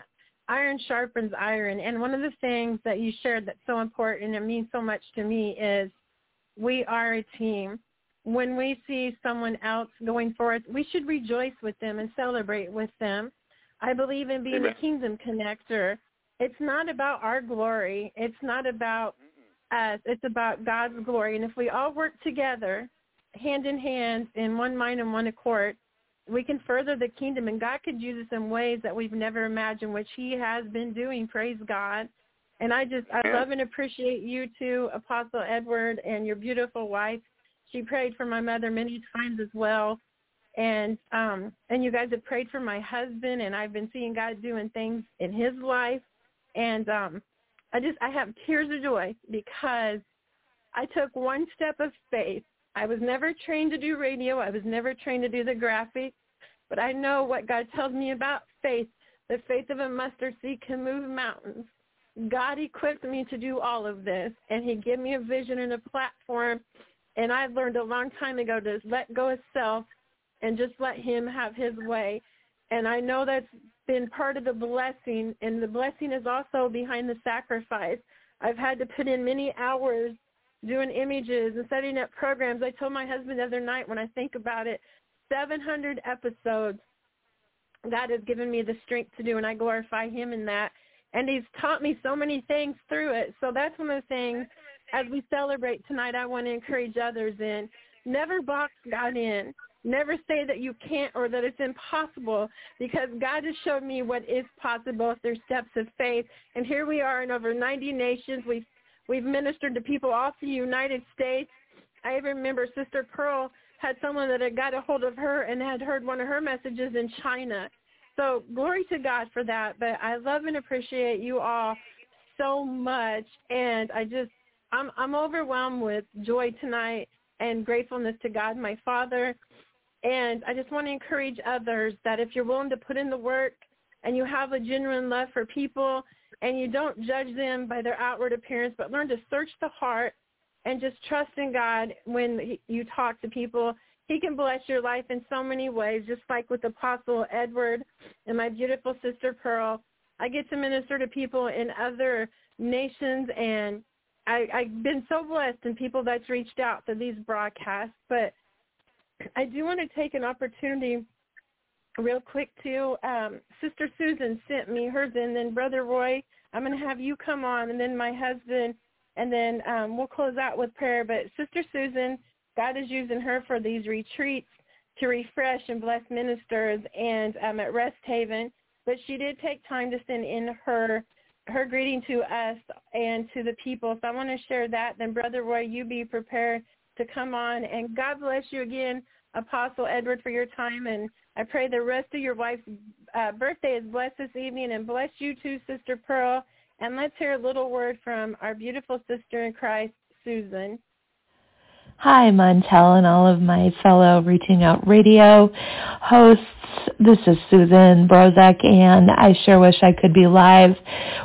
iron sharpens iron. And one of the things that you shared that's so important and means so much to me is we are a team. When we see someone else going forth, we should rejoice with them and celebrate with them I believe in being Amen. a kingdom connector. It's not about our glory. It's not about us. It's about God's glory. And if we all work together, hand in hand, in one mind and one accord, we can further the kingdom. And God could use us in ways that we've never imagined, which he has been doing. Praise God. And I just, I love and appreciate you too, Apostle Edward, and your beautiful wife. She prayed for my mother many times as well and um and you guys have prayed for my husband and I've been seeing God doing things in his life and um I just I have tears of joy because I took one step of faith. I was never trained to do radio. I was never trained to do the graphics, but I know what God tells me about faith. The faith of a mustard seed can move mountains. God equipped me to do all of this, and he gave me a vision and a platform. And I learned a long time ago to let go of self and just let him have his way. And I know that's been part of the blessing, and the blessing is also behind the sacrifice. I've had to put in many hours doing images and setting up programs. I told my husband the other night when I think about it, 700 episodes God has given me the strength to do, and I glorify him in that. And he's taught me so many things through it. So that's one of the things as we celebrate tonight I want to encourage others in. Never box God in. Never say that you can't or that it's impossible because God has showed me what is possible through steps of faith. And here we are in over 90 nations. We've, we've ministered to people all through the United States. I even remember Sister Pearl had someone that had got a hold of her and had heard one of her messages in China. So glory to God for that. But I love and appreciate you all so much. And I just, I'm, I'm overwhelmed with joy tonight and gratefulness to God, my Father, and I just want to encourage others that if you're willing to put in the work and you have a genuine love for people and you don't judge them by their outward appearance, but learn to search the heart and just trust in God when you talk to people. He can bless your life in so many ways, just like with Apostle Edward and my beautiful sister Pearl. I get to minister to people in other nations, and I, I've been so blessed in people that's reached out to these broadcasts. But I do want to take an opportunity real quick to um, Sister Susan sent me hers, and then Brother Roy, I'm going to have you come on, and then my husband, and then um, we'll close out with prayer. But Sister Susan, God is using her for these retreats to refresh and bless ministers and um, at Rest Haven. But she did take time to send in her her greeting to us and to the people. So I want to share that. Then Brother Roy, you be prepared to come on. And God bless you again, Apostle Edward, for your time. And I pray the rest of your wife's uh, birthday is blessed this evening and bless you too, Sister Pearl. And let's hear a little word from our beautiful sister in Christ, Susan. Hi, Montel and all of my fellow Reaching Out Radio hosts. This is Susan Brozek, and I sure wish I could be live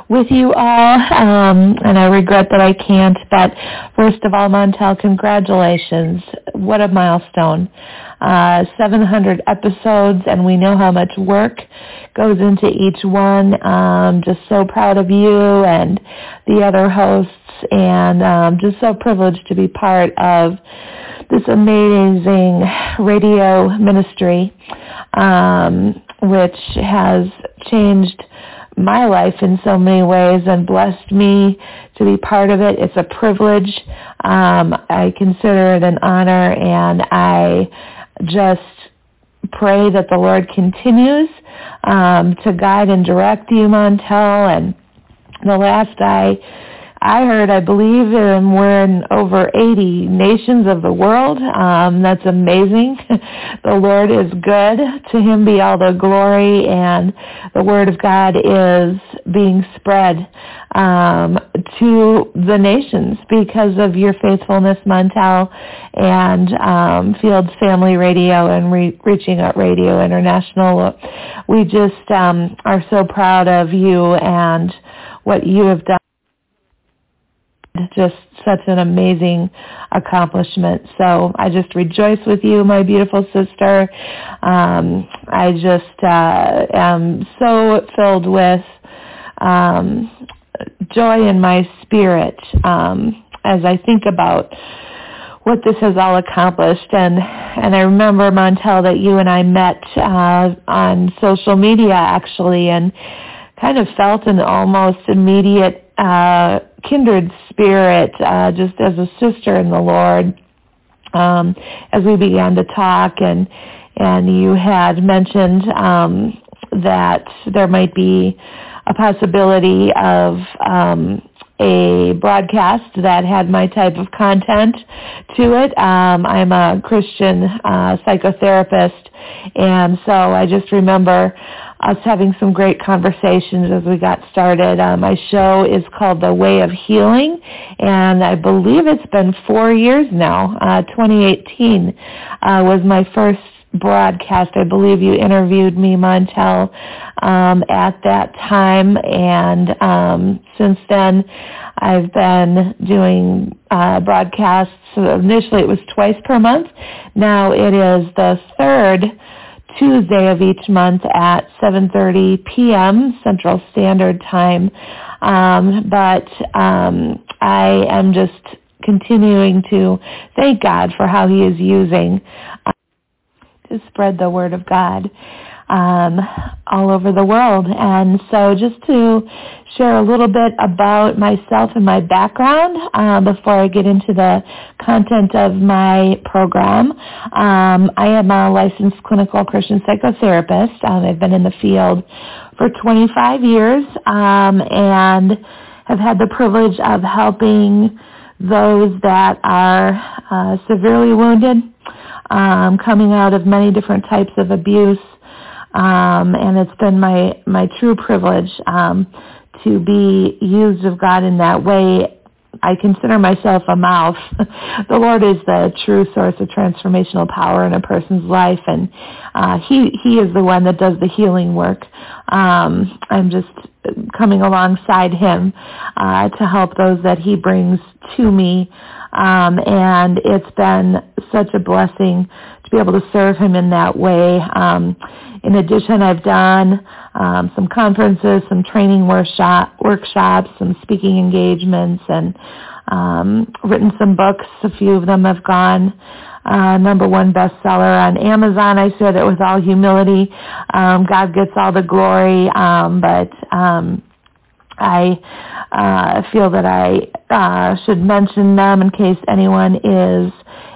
with you all, um, and I regret that I can't. But first of all, Montel, congratulations. What a milestone. Uh, 700 episodes, and we know how much work goes into each one. Um, just so proud of you and the other hosts and um, just so privileged to be part of this amazing radio ministry, um, which has changed my life in so many ways and blessed me to be part of it. It's a privilege. Um, I consider it an honor, and I just pray that the Lord continues um, to guide and direct you, Montel. And the last I I heard, I believe um, we're in over 80 nations of the world. Um, that's amazing. the Lord is good. To him be all the glory, and the word of God is being spread um, to the nations because of your faithfulness, Montel, and um, Fields Family Radio and Re- Reaching Out Radio International. We just um, are so proud of you and what you have done just such an amazing accomplishment. So I just rejoice with you, my beautiful sister. Um, I just uh, am so filled with um, joy in my spirit um, as I think about what this has all accomplished. And and I remember Montel that you and I met uh, on social media actually, and kind of felt an almost immediate uh, kindred spirit, uh, just as a sister in the Lord. Um, as we began to talk, and and you had mentioned um, that there might be a possibility of um, a broadcast that had my type of content to it. Um, I'm a Christian uh, psychotherapist, and so I just remember us having some great conversations as we got started. Uh, my show is called The Way of Healing, and I believe it's been four years now. Uh, 2018 uh, was my first broadcast. I believe you interviewed me, Montel, um, at that time, and um, since then, I've been doing uh, broadcasts. Initially, it was twice per month. Now it is the third Tuesday of each month at 7:30 p.m. Central Standard Time. Um, but um, I am just continuing to thank God for how He is using to spread the Word of God um, all over the world. And so just to share a little bit about myself and my background uh, before I get into the content of my program. Um, I am a licensed clinical Christian psychotherapist. Um, I've been in the field for 25 years um, and have had the privilege of helping those that are uh, severely wounded, um, coming out of many different types of abuse, um, and it's been my my true privilege um, to be used of God in that way. I consider myself a mouth. the Lord is the true source of transformational power in a person's life, and uh, He He is the one that does the healing work. Um, I'm just coming alongside Him uh, to help those that He brings to me, um, and it's been such a blessing to be able to serve Him in that way. Um, in addition, I've done um, some conferences, some training workshop, workshops, some speaking engagements, and um, written some books. A few of them have gone uh, number one bestseller on Amazon. I say that with all humility. Um, God gets all the glory, um, but um, I uh, feel that I uh, should mention them in case anyone is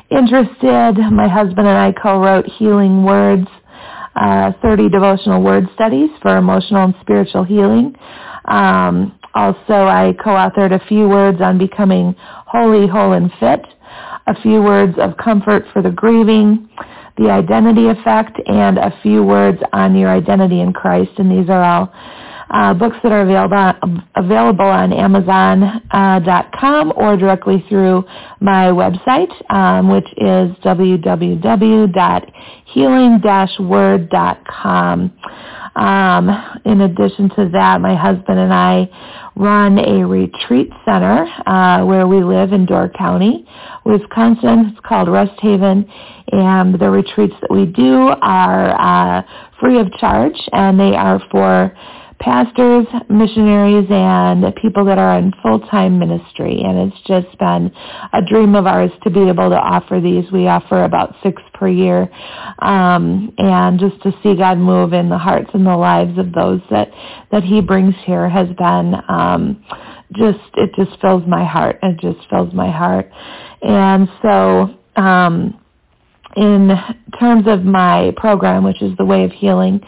interested. My husband and I co-wrote Healing Words uh, 30 devotional word studies for emotional and spiritual healing. Um, also, I co-authored a few words on becoming holy, whole, and fit, a few words of comfort for the grieving, the identity effect, and a few words on your identity in Christ. And these are all uh, books that are available available on Amazon.com uh, or directly through my website, um, which is www.healing-word.com. Um, in addition to that, my husband and I run a retreat center uh, where we live in Door County, Wisconsin. It's called Rest Haven, and the retreats that we do are uh, free of charge, and they are for pastors, missionaries, and people that are in full-time ministry. And it's just been a dream of ours to be able to offer these. We offer about six per year. Um, and just to see God move in the hearts and the lives of those that, that he brings here has been um, just, it just fills my heart. It just fills my heart. And so, um, in terms of my program, which is The Way of Healing,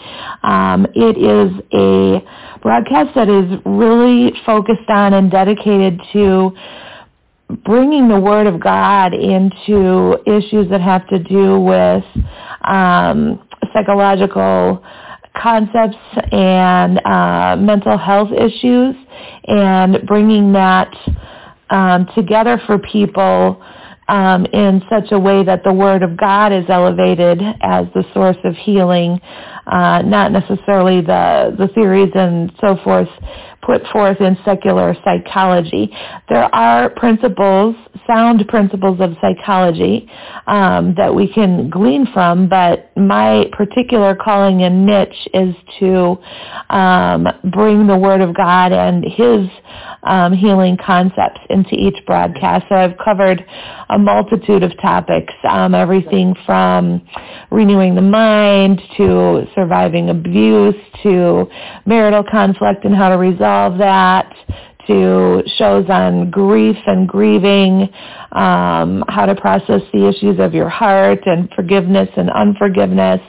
um, it is a broadcast that is really focused on and dedicated to bringing the Word of God into issues that have to do with um, psychological concepts and uh, mental health issues and bringing that um, together for people um, in such a way that the Word of God is elevated as the source of healing, uh, not necessarily the, the theories and so forth put forth in secular psychology. There are principles, sound principles of psychology um, that we can glean from, but my particular calling and niche is to um, bring the Word of God and His um, healing concepts into each broadcast. So I've covered a multitude of topics, um, everything from renewing the mind to surviving abuse to marital conflict and how to resolve that to shows on grief and grieving, um, how to process the issues of your heart and forgiveness and unforgiveness.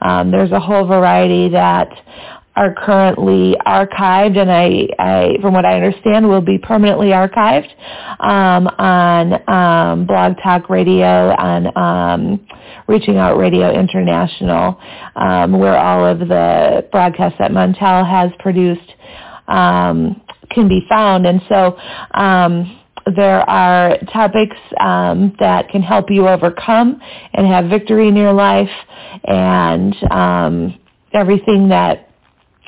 Um, there's a whole variety that are currently archived and I, I from what I understand will be permanently archived um, on um, Blog Talk Radio on um, Reaching Out Radio International um, where all of the broadcasts that Montel has produced um, can be found. And so um, there are topics um, that can help you overcome and have victory in your life and um, everything that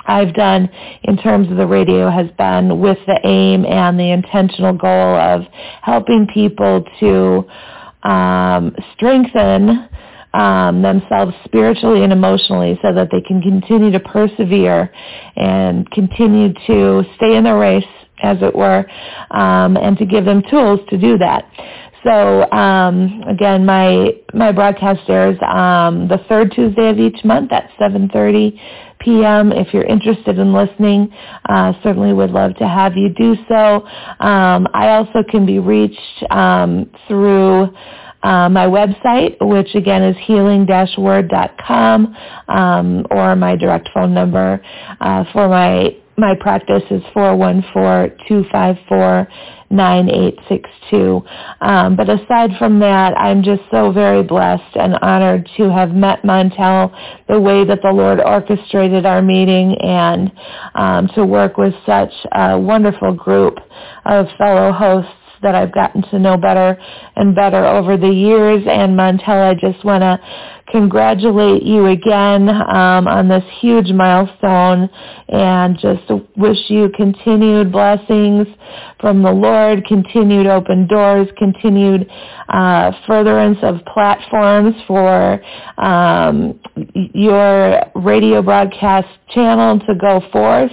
I've done in terms of the radio has been with the aim and the intentional goal of helping people to um, strengthen um, themselves spiritually and emotionally so that they can continue to persevere and continue to stay in the race, as it were, um, and to give them tools to do that. So um, again, my my broadcast airs um, the third Tuesday of each month at 7:30 p.m. If you're interested in listening, uh, certainly would love to have you do so. Um, I also can be reached um, through uh, my website, which again is healing-word.com, um, or my direct phone number uh, for my my practice is 414-254-9862. Um, but aside from that, I'm just so very blessed and honored to have met Montel the way that the Lord orchestrated our meeting and um, to work with such a wonderful group of fellow hosts that I've gotten to know better and better over the years. And Montel, I just want to congratulate you again um, on this huge milestone and just wish you continued blessings from the Lord, continued open doors, continued uh, furtherance of platforms for um, your radio broadcast channel to go forth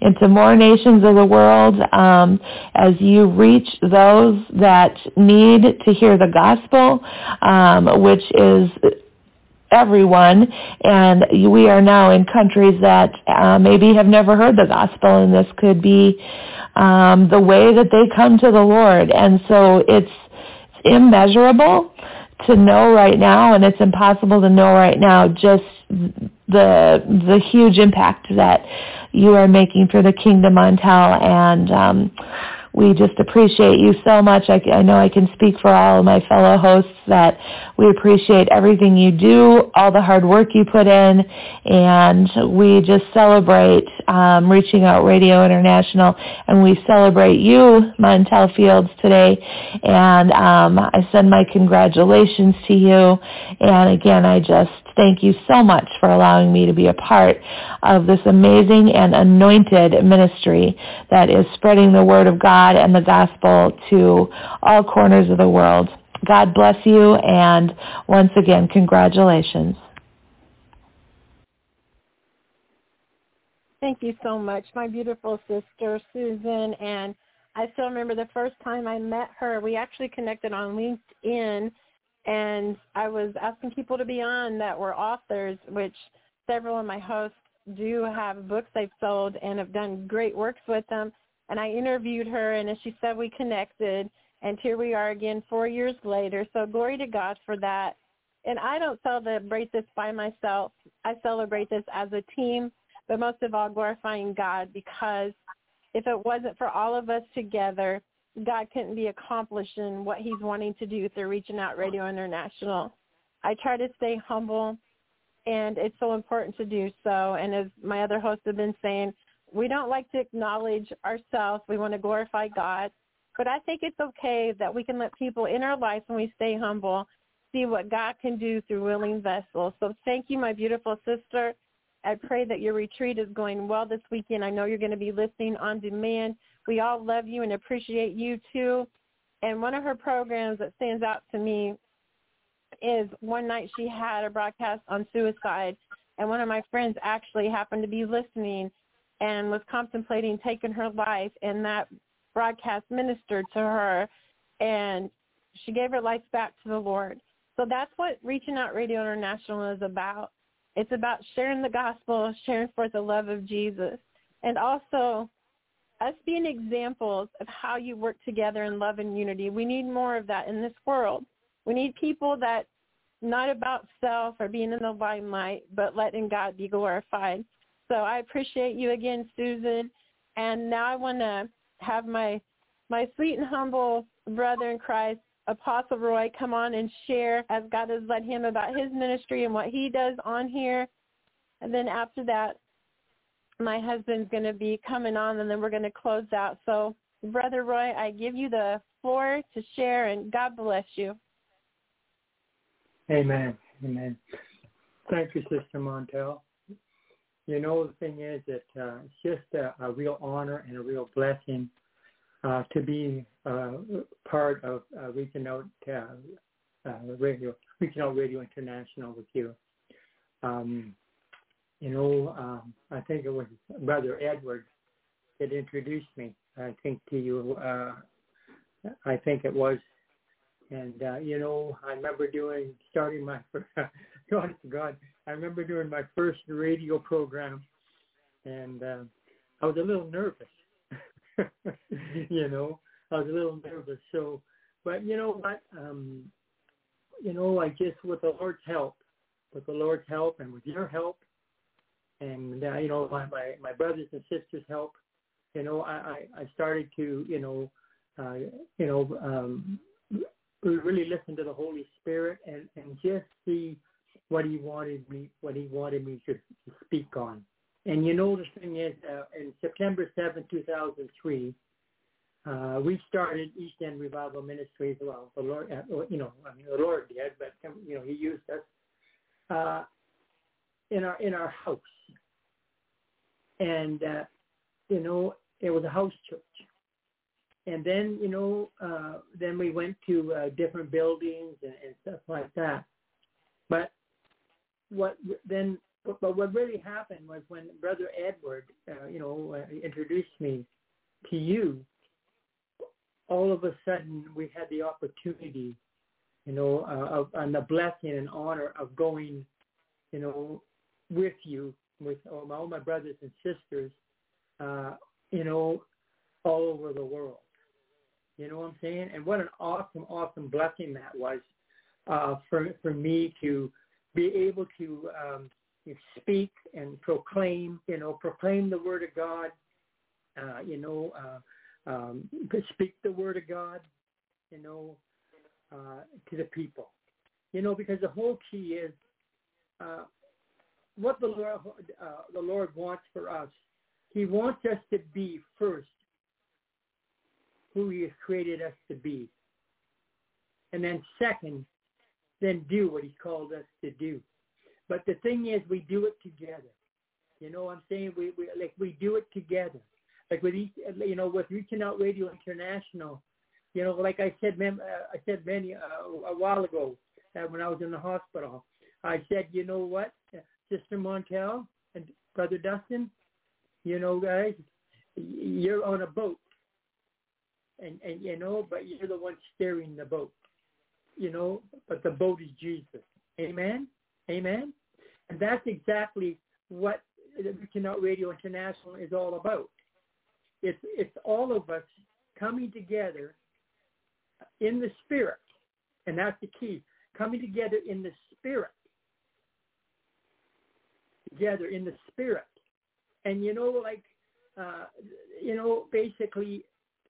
into more nations of the world um, as you reach those that need to hear the gospel, um, which is everyone, and we are now in countries that uh, maybe have never heard the gospel, and this could be um, the way that they come to the Lord. And so it's, it's immeasurable to know right now, and it's impossible to know right now just the the huge impact that you are making for the kingdom Montel, and um, we just appreciate you so much. I, I know I can speak for all of my fellow hosts that we appreciate everything you do, all the hard work you put in, and we just celebrate um, Reaching Out Radio International, and we celebrate you, Montel Fields, today. And um, I send my congratulations to you. And again, I just thank you so much for allowing me to be a part of this amazing and anointed ministry that is spreading the word of God and the gospel to all corners of the world. God bless you, and once again, congratulations. Thank you so much, my beautiful sister, Susan. And I still remember the first time I met her. We actually connected on LinkedIn and I was asking people to be on that were authors, which several of my hosts do have books they've sold and have done great works with them. And I interviewed her, and as she said, we connected, and here we are again four years later. So glory to God for that. And I don't celebrate this by myself. I celebrate this as a team, but most of all glorifying God because if it wasn't for all of us together, God couldn't be accomplishing what he's wanting to do through Reaching Out Radio International. I try to stay humble, and it's so important to do so. And as my other hosts have been saying, we don't like to acknowledge ourselves. We want to glorify God. But I think it's okay that we can let people in our lives when we stay humble see what God can do through willing vessels. So thank you, my beautiful sister. I pray that your retreat is going well this weekend. I know you're going to be listening on demand. We all love you and appreciate you too. And one of her programs that stands out to me is one night she had a broadcast on suicide and one of my friends actually happened to be listening and was contemplating taking her life and that broadcast ministered to her and she gave her life back to the Lord. So that's what Reaching Out Radio International is about. It's about sharing the gospel, sharing forth the love of Jesus, and also us being examples of how you work together in love and unity. We need more of that in this world. We need people that not about self or being in the limelight, but letting God be glorified. So I appreciate you again, Susan. And now I want to have my my sweet and humble brother in Christ, Apostle Roy, come on and share as God has led him about his ministry and what he does on here. And then after that, my husband's going to be coming on, and then we're going to close out. So Brother Roy, I give you the floor to share, and God bless you. Amen. Amen. Thank you, Sister Montel. You know, the thing is that uh, it's just a, a real honor and a real blessing uh, to be uh, part of uh, out uh, uh, radio, out Radio International with you. Um, you know, um, I think it was Brother Edward that introduced me. I think to you. Uh, I think it was, and you know, I remember doing starting my God, God, I remember doing my first radio program, and I was a little nervous. you know, I was a little nervous. So, but you know what? Um, you know, I just with the Lord's help, with the Lord's help, and with your help, and uh, you know, my, my my brothers and sisters' help, you know, I I, I started to you know, uh, you know, um, really listen to the Holy Spirit and and just see what He wanted me what He wanted me to, to speak on. And you know, the thing is, uh, in September 7, 2003, uh, we started East End Revival Ministries. Well, the Lord, uh, you know, I mean, the Lord did, but um, you know, He used us uh, in our in our house, and uh, you know, it was a house church. And then, you know, uh, then we went to uh, different buildings and, and stuff like that. But what then? But but what really happened was when Brother Edward, uh, you know, uh, introduced me to you all of a sudden we had the opportunity, you know, uh, of, and the blessing and honor of going, you know, with you, with all my, all my brothers and sisters, uh, you know, all over the world. You know what I'm saying? And what an awesome, awesome blessing that was uh, for for me to be able to um, speak and proclaim, you know, proclaim the word of God, uh, you know, uh, um, speak the word of God, you know, uh, to the people. You know, because the whole key is uh, what the Lord, uh, the Lord wants for us. He wants us to be first who he has created us to be. And then second, then do what he called us to do. But the thing is, we do it together. You know what I'm saying? We, we like we do it together like with each, you know, with Reaching Out Radio International, you know, like I said, mem- uh, I said many uh, a while ago uh, when I was in the hospital, I said, you know what, Sister Montel and Brother Dustin, you know, guys, you're on a boat, and and you know, but you're the one steering the boat, you know, but the boat is Jesus. Amen, amen, and that's exactly what Reaching Out Radio International is all about it's it's all of us coming together in the spirit, and that's the key. Coming together in the spirit, together in the spirit, and you know, like uh, you know, basically,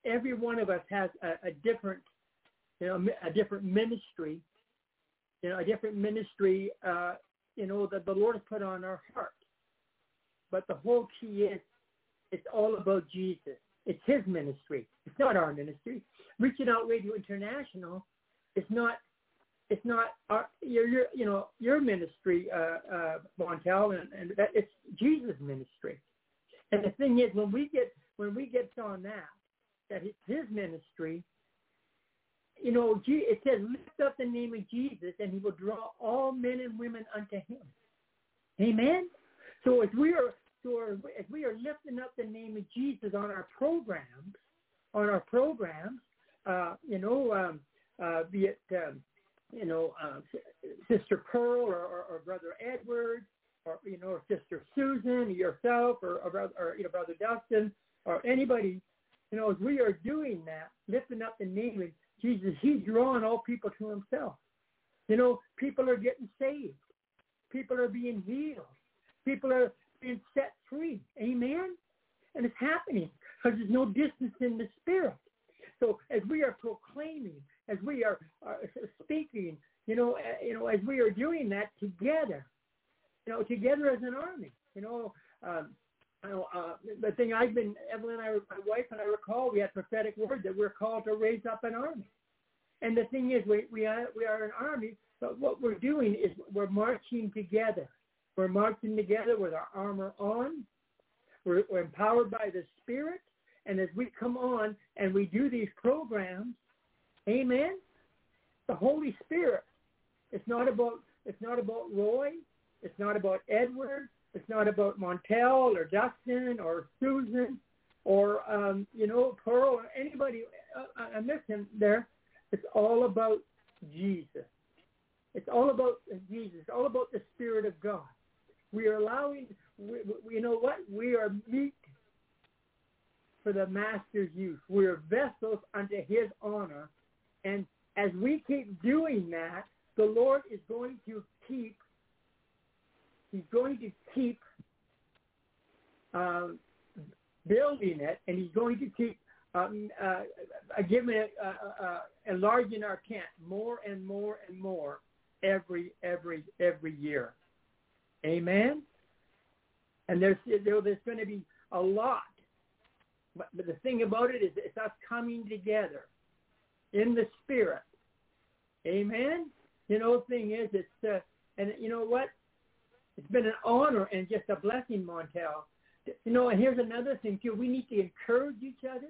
every one of us has a, a different, you know, a different ministry, you know, a different ministry, uh, you know, that the Lord has put on our heart. But the whole key is it's all about Jesus. It's his ministry. It's not our ministry. Reaching Out Radio International is not it's not our your, your you know your ministry, uh, uh, Montel, and, and that, it's Jesus' ministry. And the thing is, when we get when we get on that, that it's His ministry. You know, it says, "Lift up the name of Jesus, and He will draw all men and women unto Him." Amen. So if we are so as we are lifting up the name of Jesus on our programs, on our programs, uh, you know, um, uh, be it, um, you know, uh, Sister Pearl or, or, or Brother Edward, or you know, Sister Susan, yourself, or, or, or you know, Brother Dustin, or anybody, you know, as we are doing that, lifting up the name of Jesus, He's drawing all people to Himself. You know, people are getting saved. People are being healed. People are being set free. Amen? And it's happening because there's no distance in the spirit. So as we are proclaiming, as we are, are speaking, you know, uh, you know, as we are doing that together, you know, together as an army, you know, um, uh, the thing I've been, Evelyn and I, my wife and I recall, we had prophetic word that we're called to raise up an army. And the thing is, we, we, are, we are an army, but what we're doing is we're marching together. We're marching together with our armor on. We're, we're empowered by the Spirit. And as we come on and we do these programs, amen, the Holy Spirit, it's not about, it's not about Roy. It's not about Edward. It's not about Montel or Dustin or Susan or um, you know Pearl or anybody. Uh, I miss him there. It's all about Jesus. It's all about Jesus. It's all about the Spirit of God. We are allowing. We, we, you know what? We are meat for the Master's use. We are vessels unto His honor, and as we keep doing that, the Lord is going to keep he's going to keep uh, building it, and he's going to keep um, uh, uh, giving it, uh, uh, enlarging our tent more and more and more every every every year. Amen. And there's there, there's going to be a lot, but, but the thing about it is it's us coming together in the spirit. Amen. You know, the thing is, it's uh, and you know what? It's been an honor and just a blessing, Montel. You know, and here's another thing too. We need to encourage each other,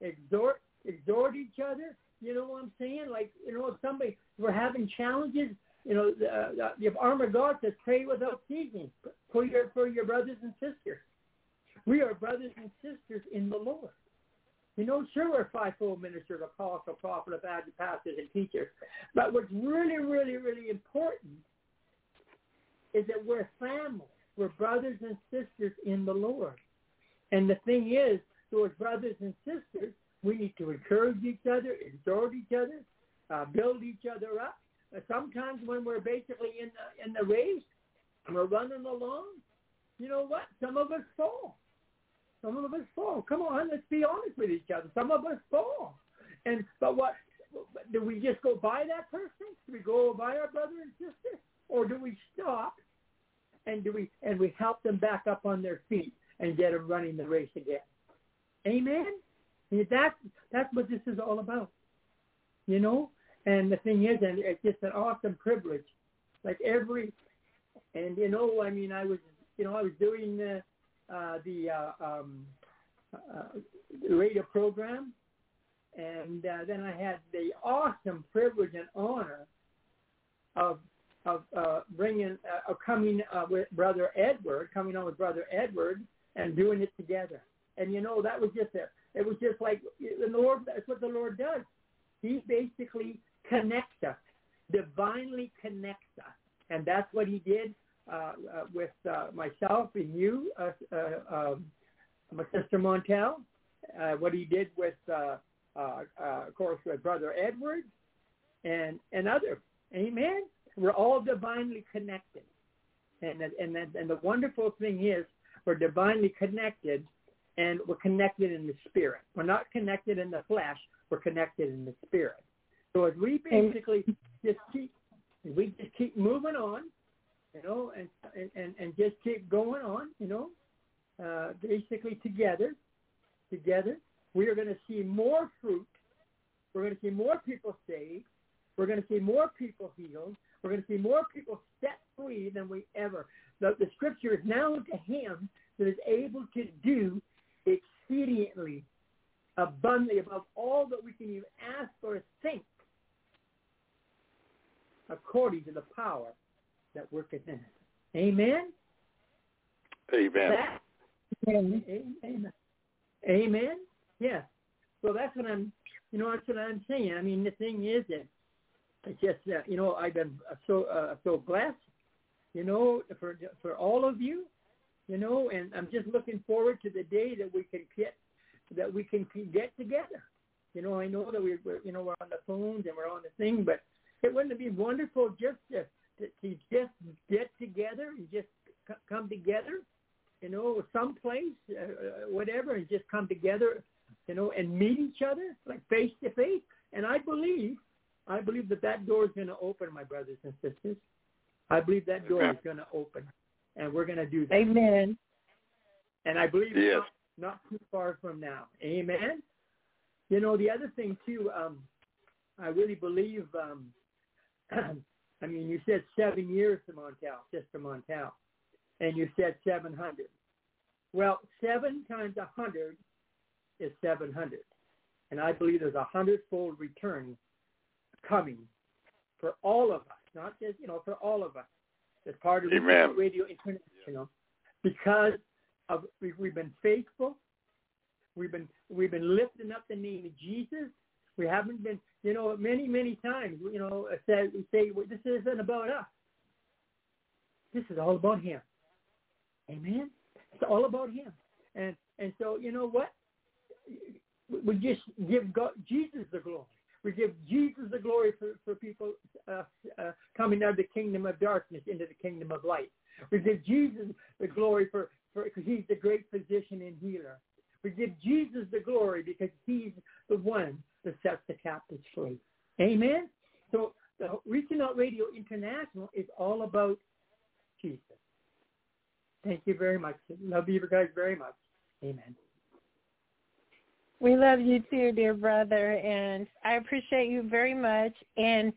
exhort, exhort each other. You know what I'm saying? Like, you know, if somebody we're having challenges, you know, the, uh, the armor of God says pray without ceasing for your for your brothers and sisters. We are brothers and sisters in the Lord. You know, sure we're fivefold ministers, apostle, prophet, evangelist, pastors, and teachers. But what's really, really, really important is that we're family. We're brothers and sisters in the Lord. And the thing is, those brothers and sisters, we need to encourage each other, exhort each other, uh, build each other up. Uh, sometimes when we're basically in the, in the race, we're running along, you know what? Some of us fall. Some of us fall. Come on, let's be honest with each other. Some of us fall. And but what do we just go by that person? Do we go by our brother and sister? Or do we stop and do we and we help them back up on their feet and get them running the race again? Amen. That's that's what this is all about, you know. And the thing is, and it's just an awesome privilege. Like every, and you know, I mean, I was, you know, I was doing the uh, the uh, um, uh, radio program, and uh, then I had the awesome privilege and honor of of uh, bringing, uh, coming uh, with Brother Edward, coming on with Brother Edward, and doing it together. And you know that was just a, it was just like the Lord. That's what the Lord does. He basically connects us, divinely connects us, and that's what He did uh, uh, with uh, myself and you, uh, uh, um, my sister Montel. Uh, what He did with, uh, uh, uh, of course, with Brother Edward, and and others. Amen. We're all divinely connected. And, and, and the wonderful thing is we're divinely connected and we're connected in the spirit. We're not connected in the flesh. We're connected in the spirit. So as we basically just keep, we just keep moving on, you know, and, and, and just keep going on, you know, uh, basically together, together, we are going to see more fruit. We're going to see more people saved. We're going to see more people healed. We're going to see more people set free than we ever. The, the scripture is now to him that is able to do exceedingly abundantly above all that we can even ask or think according to the power that worketh in us. Amen? Amen. That, amen. Amen. Amen. Yes. So that's what I'm, you know, that's what I'm saying. I mean, the thing is that it's just uh, you know I've been so uh, so blessed, you know, for for all of you, you know, and I'm just looking forward to the day that we can get that we can get together. You know, I know that we're, we're you know we're on the phones and we're on the thing, but it wouldn't it be wonderful just to, to, to just get together and just c- come together, you know, someplace, uh, uh, whatever, and just come together, you know, and meet each other like face to face. And I believe I believe that that door is going to open, my brothers and sisters. I believe that door is going to open, and we're going to do that. Amen. and I believe Yes. it's not, not too far from now. Amen. You know, the other thing too, um, I really believe. Um, I mean, you said seven years to Montel, just to Montel, and you said seven hundred. Well, seven times a hundred is seven hundred, and I believe there's a hundredfold return coming for all of us, not just you know for all of us as part of Amen. Radio International, because of we, we've been faithful. We've been we've been lifting up the name of Jesus. We haven't been, you know, many many times, you know, said we say well, this isn't about us. This is all about Him. Amen. It's all about Him. And and so you know what? We just give God Jesus the glory. We give Jesus the glory for for people uh, uh, coming out of the kingdom of darkness into the kingdom of light. We give Jesus the glory for because He's the great physician and healer. We give Jesus the glory because He's the one that sets the captives free. Amen. So the Reaching Out Radio International is all about Jesus. Thank you very much. Love you guys very much. Amen. We love you too, dear brother, and I appreciate you very much. And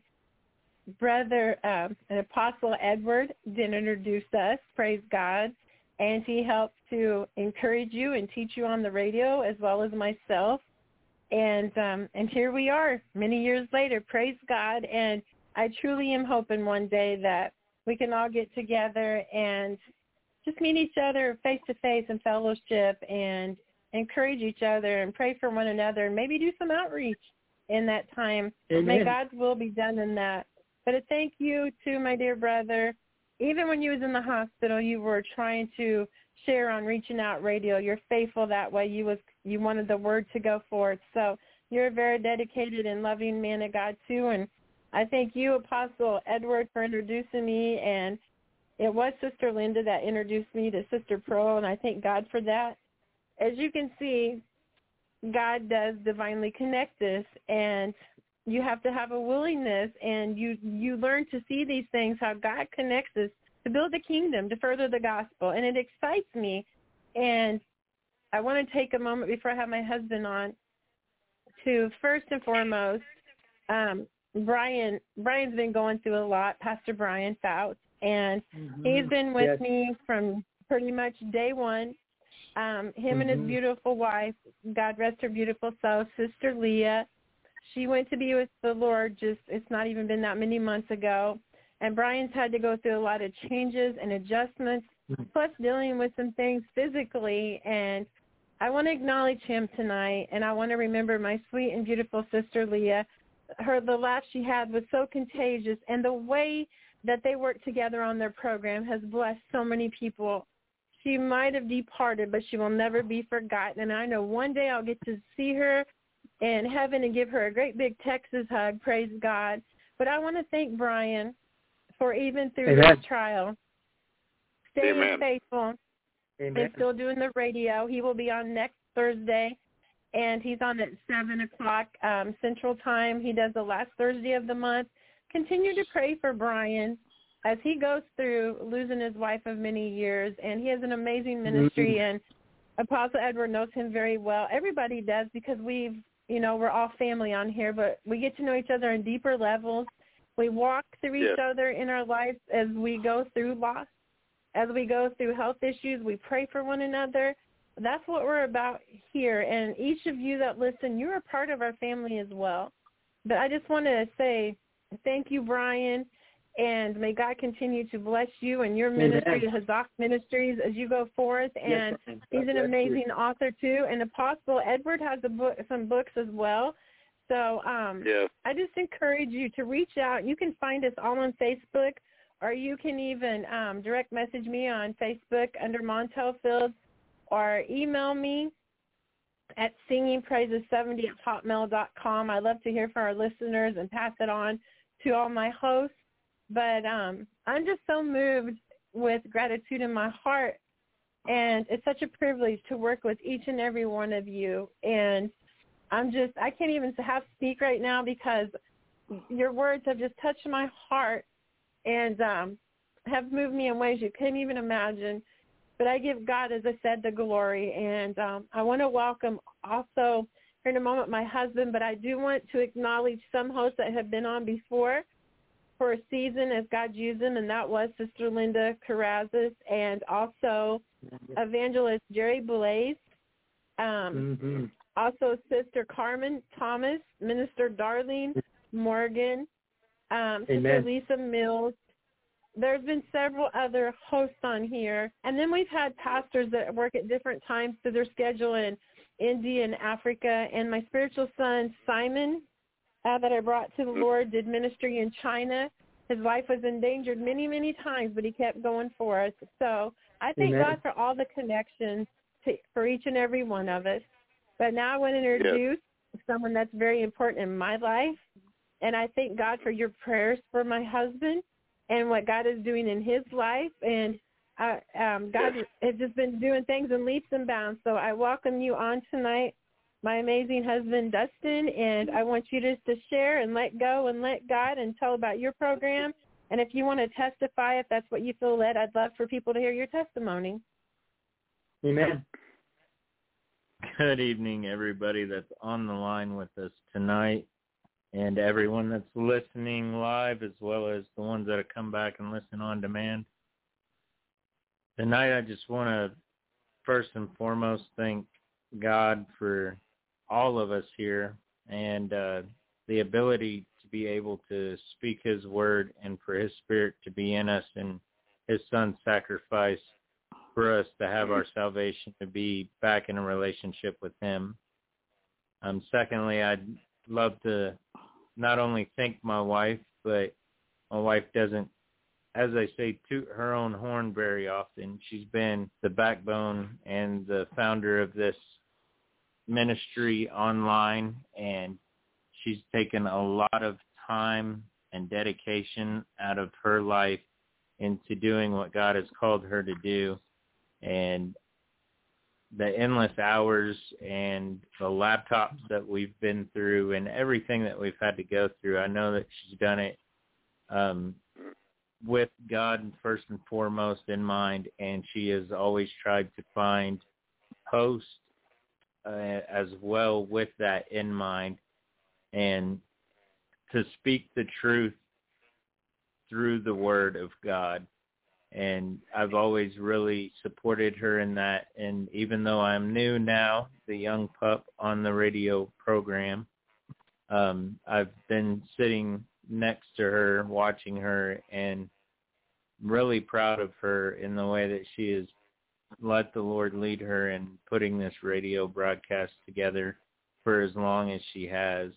brother, um, Apostle Edward did introduce us. Praise God, and he helped to encourage you and teach you on the radio as well as myself. And um, and here we are, many years later. Praise God, and I truly am hoping one day that we can all get together and just meet each other face to face in fellowship and encourage each other and pray for one another and maybe do some outreach in that time. Amen. May God's will be done in that. But a thank you to my dear brother. Even when you was in the hospital, you were trying to share on reaching out radio. You're faithful that way. You was you wanted the word to go forth. So you're a very dedicated and loving man of God too. And I thank you, Apostle Edward, for introducing me. And it was Sister Linda that introduced me to Sister Pearl, and I thank God for that. As you can see, God does divinely connect us, and you have to have a willingness, and you you learn to see these things how God connects us to build the kingdom, to further the gospel, and it excites me. And I want to take a moment before I have my husband on to first and foremost, um, Brian. Brian's been going through a lot, Pastor Brian Fouts, and he's been with Yes. me from pretty much day one. Um, him and his Mhm. beautiful wife, God rest her beautiful soul, Sister Leah. She went to be with the Lord just it's not even been that many months ago. And Brian's had to go through a lot of changes and adjustments, Mhm. plus dealing with some things physically and I want to acknowledge him tonight and I want to remember my sweet and beautiful sister Leah. Her the laugh she had was so contagious and the way that they worked together on their program has blessed so many people. She might have departed, but she will never be forgotten. And I know one day I'll get to see her in heaven and give her a great big Texas hug. Praise God. But I want to thank Brian for even through Amen. this trial, staying Amen. faithful Amen. and still doing the radio. He will be on next Thursday, and he's on at 7 o'clock um, Central Time. He does the last Thursday of the month. Continue to pray for Brian as he goes through losing his wife of many years, and he has an amazing mm-hmm. ministry, and Apostle Edward knows him very well. Everybody does because we've, you know, we're all family on here, but we get to know each other on deeper levels. We walk through each Yes. other in our lives as we go through loss as we go through health issues, we pray for one another. That's what we're about here. And each of you that listen, you're a part of our family as well. But I just want to say thank you, Brian, and may God continue to bless you and your Amen. ministry, Hazak Ministries, as you go forth. And Yes, he's an bless you. amazing author too. And Apostle Edward has a book, some books as well. So um, Yes. I just encourage you to reach out. You can find us all on Facebook, or you can even um, direct message me on Facebook under Montel Fields, or email me at singingpraises70 at hotmail dot com. I love to hear from our listeners and pass it on to all my hosts. But um, I'm just so moved with gratitude in my heart, and it's such a privilege to work with each and every one of you. And I'm just I can't even have speak right now because your words have just touched my heart and um have moved me in ways you couldn't even imagine. But I give God, as I said, the glory. And um, I want to welcome also here in a moment my husband, but I do want to acknowledge some hosts that have been on before for a season as God used them, and that was Sister Linda Carrazas and also Evangelist Jerry Blaze. Um, Mm-hmm. also Sister Carmen Thomas, Minister Darlene Morgan, um, Sister Lisa Mills. There's been several other hosts on here, and then we've had pastors that work at different times to their schedule in India and Africa. And my spiritual son Simon, uh, that I brought to the Lord, did ministry in China. His life was endangered many, many times, but he kept going for us. So I thank Amen. God for all the connections to, for each and every one of us. But now I want to introduce someone that's very important in my life. And I thank God for your prayers for my husband and what God is doing in his life. And uh, um, God has just been doing things in leaps and bounds. So I welcome you on tonight, my amazing husband, Dustin. And I want you just to share and let go and let God and tell about your program. And if you want to testify, if that's what you feel led, I'd love for people to hear your testimony. Amen. Good evening, everybody that's on the line with us tonight, and everyone that's listening live, as well as the ones that have come back and listen on demand. Tonight, I just want to first and foremost thank God for all of us here and uh, the ability to be able to speak His word and for His Spirit to be in us and His Son's sacrifice for us to have our salvation to be back in a relationship with him. Um, secondly, I'd love to not only thank my wife, but my wife doesn't, as I say, toot her own horn very often. She's been the backbone and the founder of this ministry online, and she's taken a lot of time and dedication out of her life into doing what God has called her to do and the endless hours and the laptops that we've been through and everything that we've had to go through. I know that she's done it um, with God first and foremost in mind, and she has always tried to find hosts uh, as well with that in mind and to speak the truth through the word of God and I've always really supported her in that. And even though I'm new now, the young pup on the radio program, um, I've been sitting next to her, watching her, and really proud of her in the way that she has let the Lord lead her in putting this radio broadcast together for as long as she has.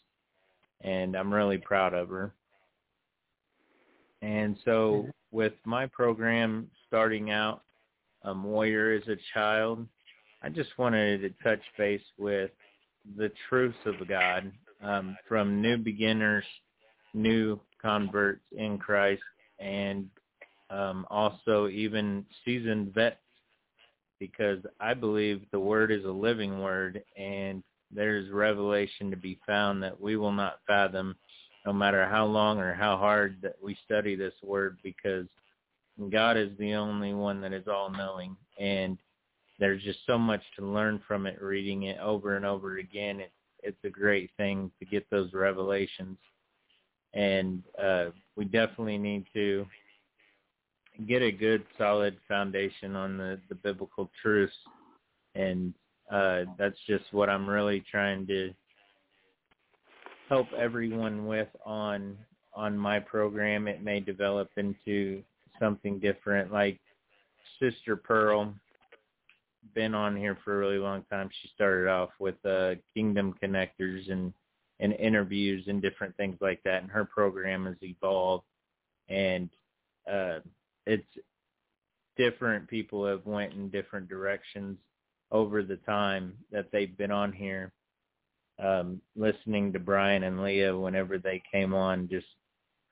And I'm really proud of her. And so with my program starting out, um, Warrior as a child, I just wanted to touch base with the truths of God um, from new beginners, new converts in Christ, and um, also even seasoned vets, because I believe the Word is a living Word, and there's revelation to be found that we will not fathom no matter how long or how hard that we study this word because God is the only one that is all knowing and there's just so much to learn from it reading it over and over again. It, it's a great thing to get those revelations. And uh we definitely need to get a good solid foundation on the the biblical truths and uh that's just what I'm really trying to help everyone with on on my program. It may develop into something different. Like Sister Pearl, been on here for a really long time. She started off with uh, Kingdom Connectors and and interviews and different things like that. And her program has evolved, and uh, it's different. People have went in different directions over the time that they've been on here um, listening to Brian and Leah whenever they came on just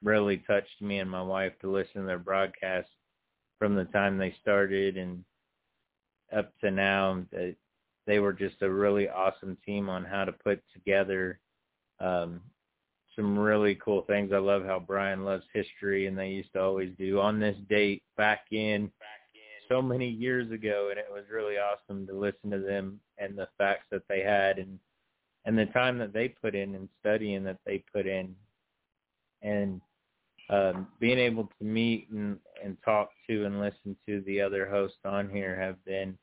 really touched me and my wife to listen to their broadcast from the time they started and up to now. That they were just a really awesome team on how to put together um, some really cool things. I love how Brian loves history and they used to always do on this date back in so many years ago, and it was really awesome to listen to them and the facts that they had and and the time that they put in and studying that they put in, and um, being able to meet and, and talk to and listen to the other hosts on here have been,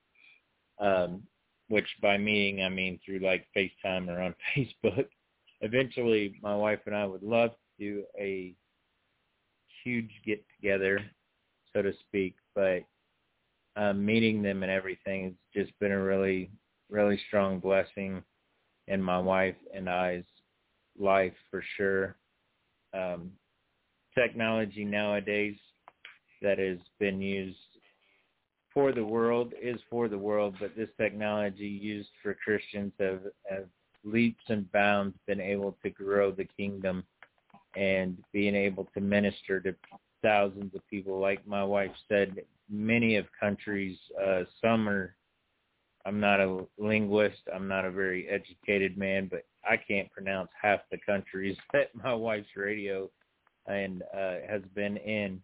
um, which by meeting I mean through like FaceTime or on Facebook. Eventually, my wife and I would love to do a huge get together, so to speak, but um, meeting them and everything has just been a really, really strong blessing in my wife and I's life for sure. Um, technology nowadays that has been used for the world is for the world, but this technology used for Christians have, have leaps and bounds been able to grow the kingdom and being able to minister to thousands of people. Like my wife said, many of countries, uh, some are, I'm not a linguist, I'm not a very educated man, but I can't pronounce half the countries that my wife's radio and uh, has been in.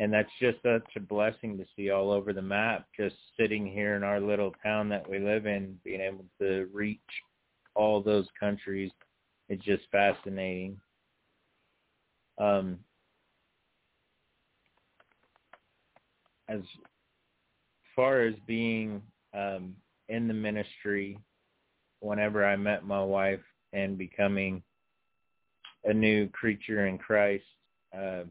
And that's just such a blessing to see all over the map, just sitting here in our little town that we live in, being able to reach all those countries. It's just fascinating. Um, as far as being um, in the ministry, whenever I met my wife and becoming a new creature in Christ, uh,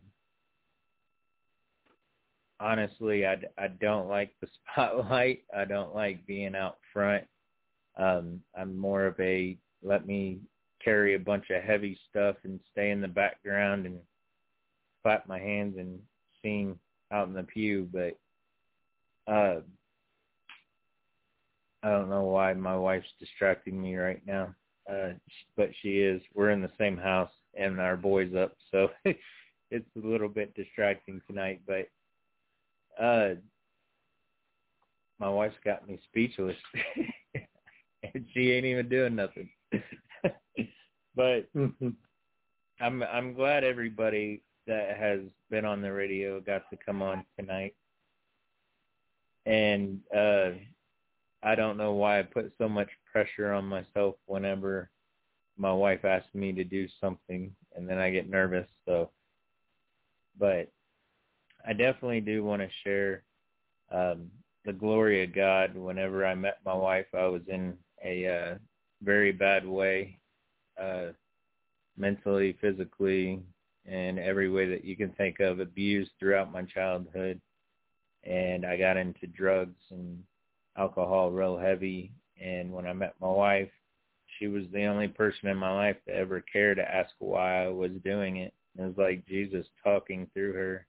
honestly, I, I don't like the spotlight. I don't like being out front. Um, I'm more of a let me carry a bunch of heavy stuff and stay in the background and clap my hands and sing out in the pew, but uh I don't know why my wife's distracting me right now. Uh but she is. We're in the same house and our boy's up, so it's a little bit distracting tonight, but uh my wife's got me speechless. and she ain't even doing nothing. but mm-hmm. I'm I'm glad everybody that has been on the radio got to come on tonight. And uh I don't know why I put so much pressure on myself whenever my wife asks me to do something and then I get nervous so but I definitely do want to share um the glory of God whenever I met my wife I was in a uh very bad way uh mentally physically in every way that you can think of, abused throughout my childhood. And I got into drugs and alcohol real heavy. And when I met my wife, she was the only person in my life to ever care to ask why I was doing it. It was like Jesus talking through her.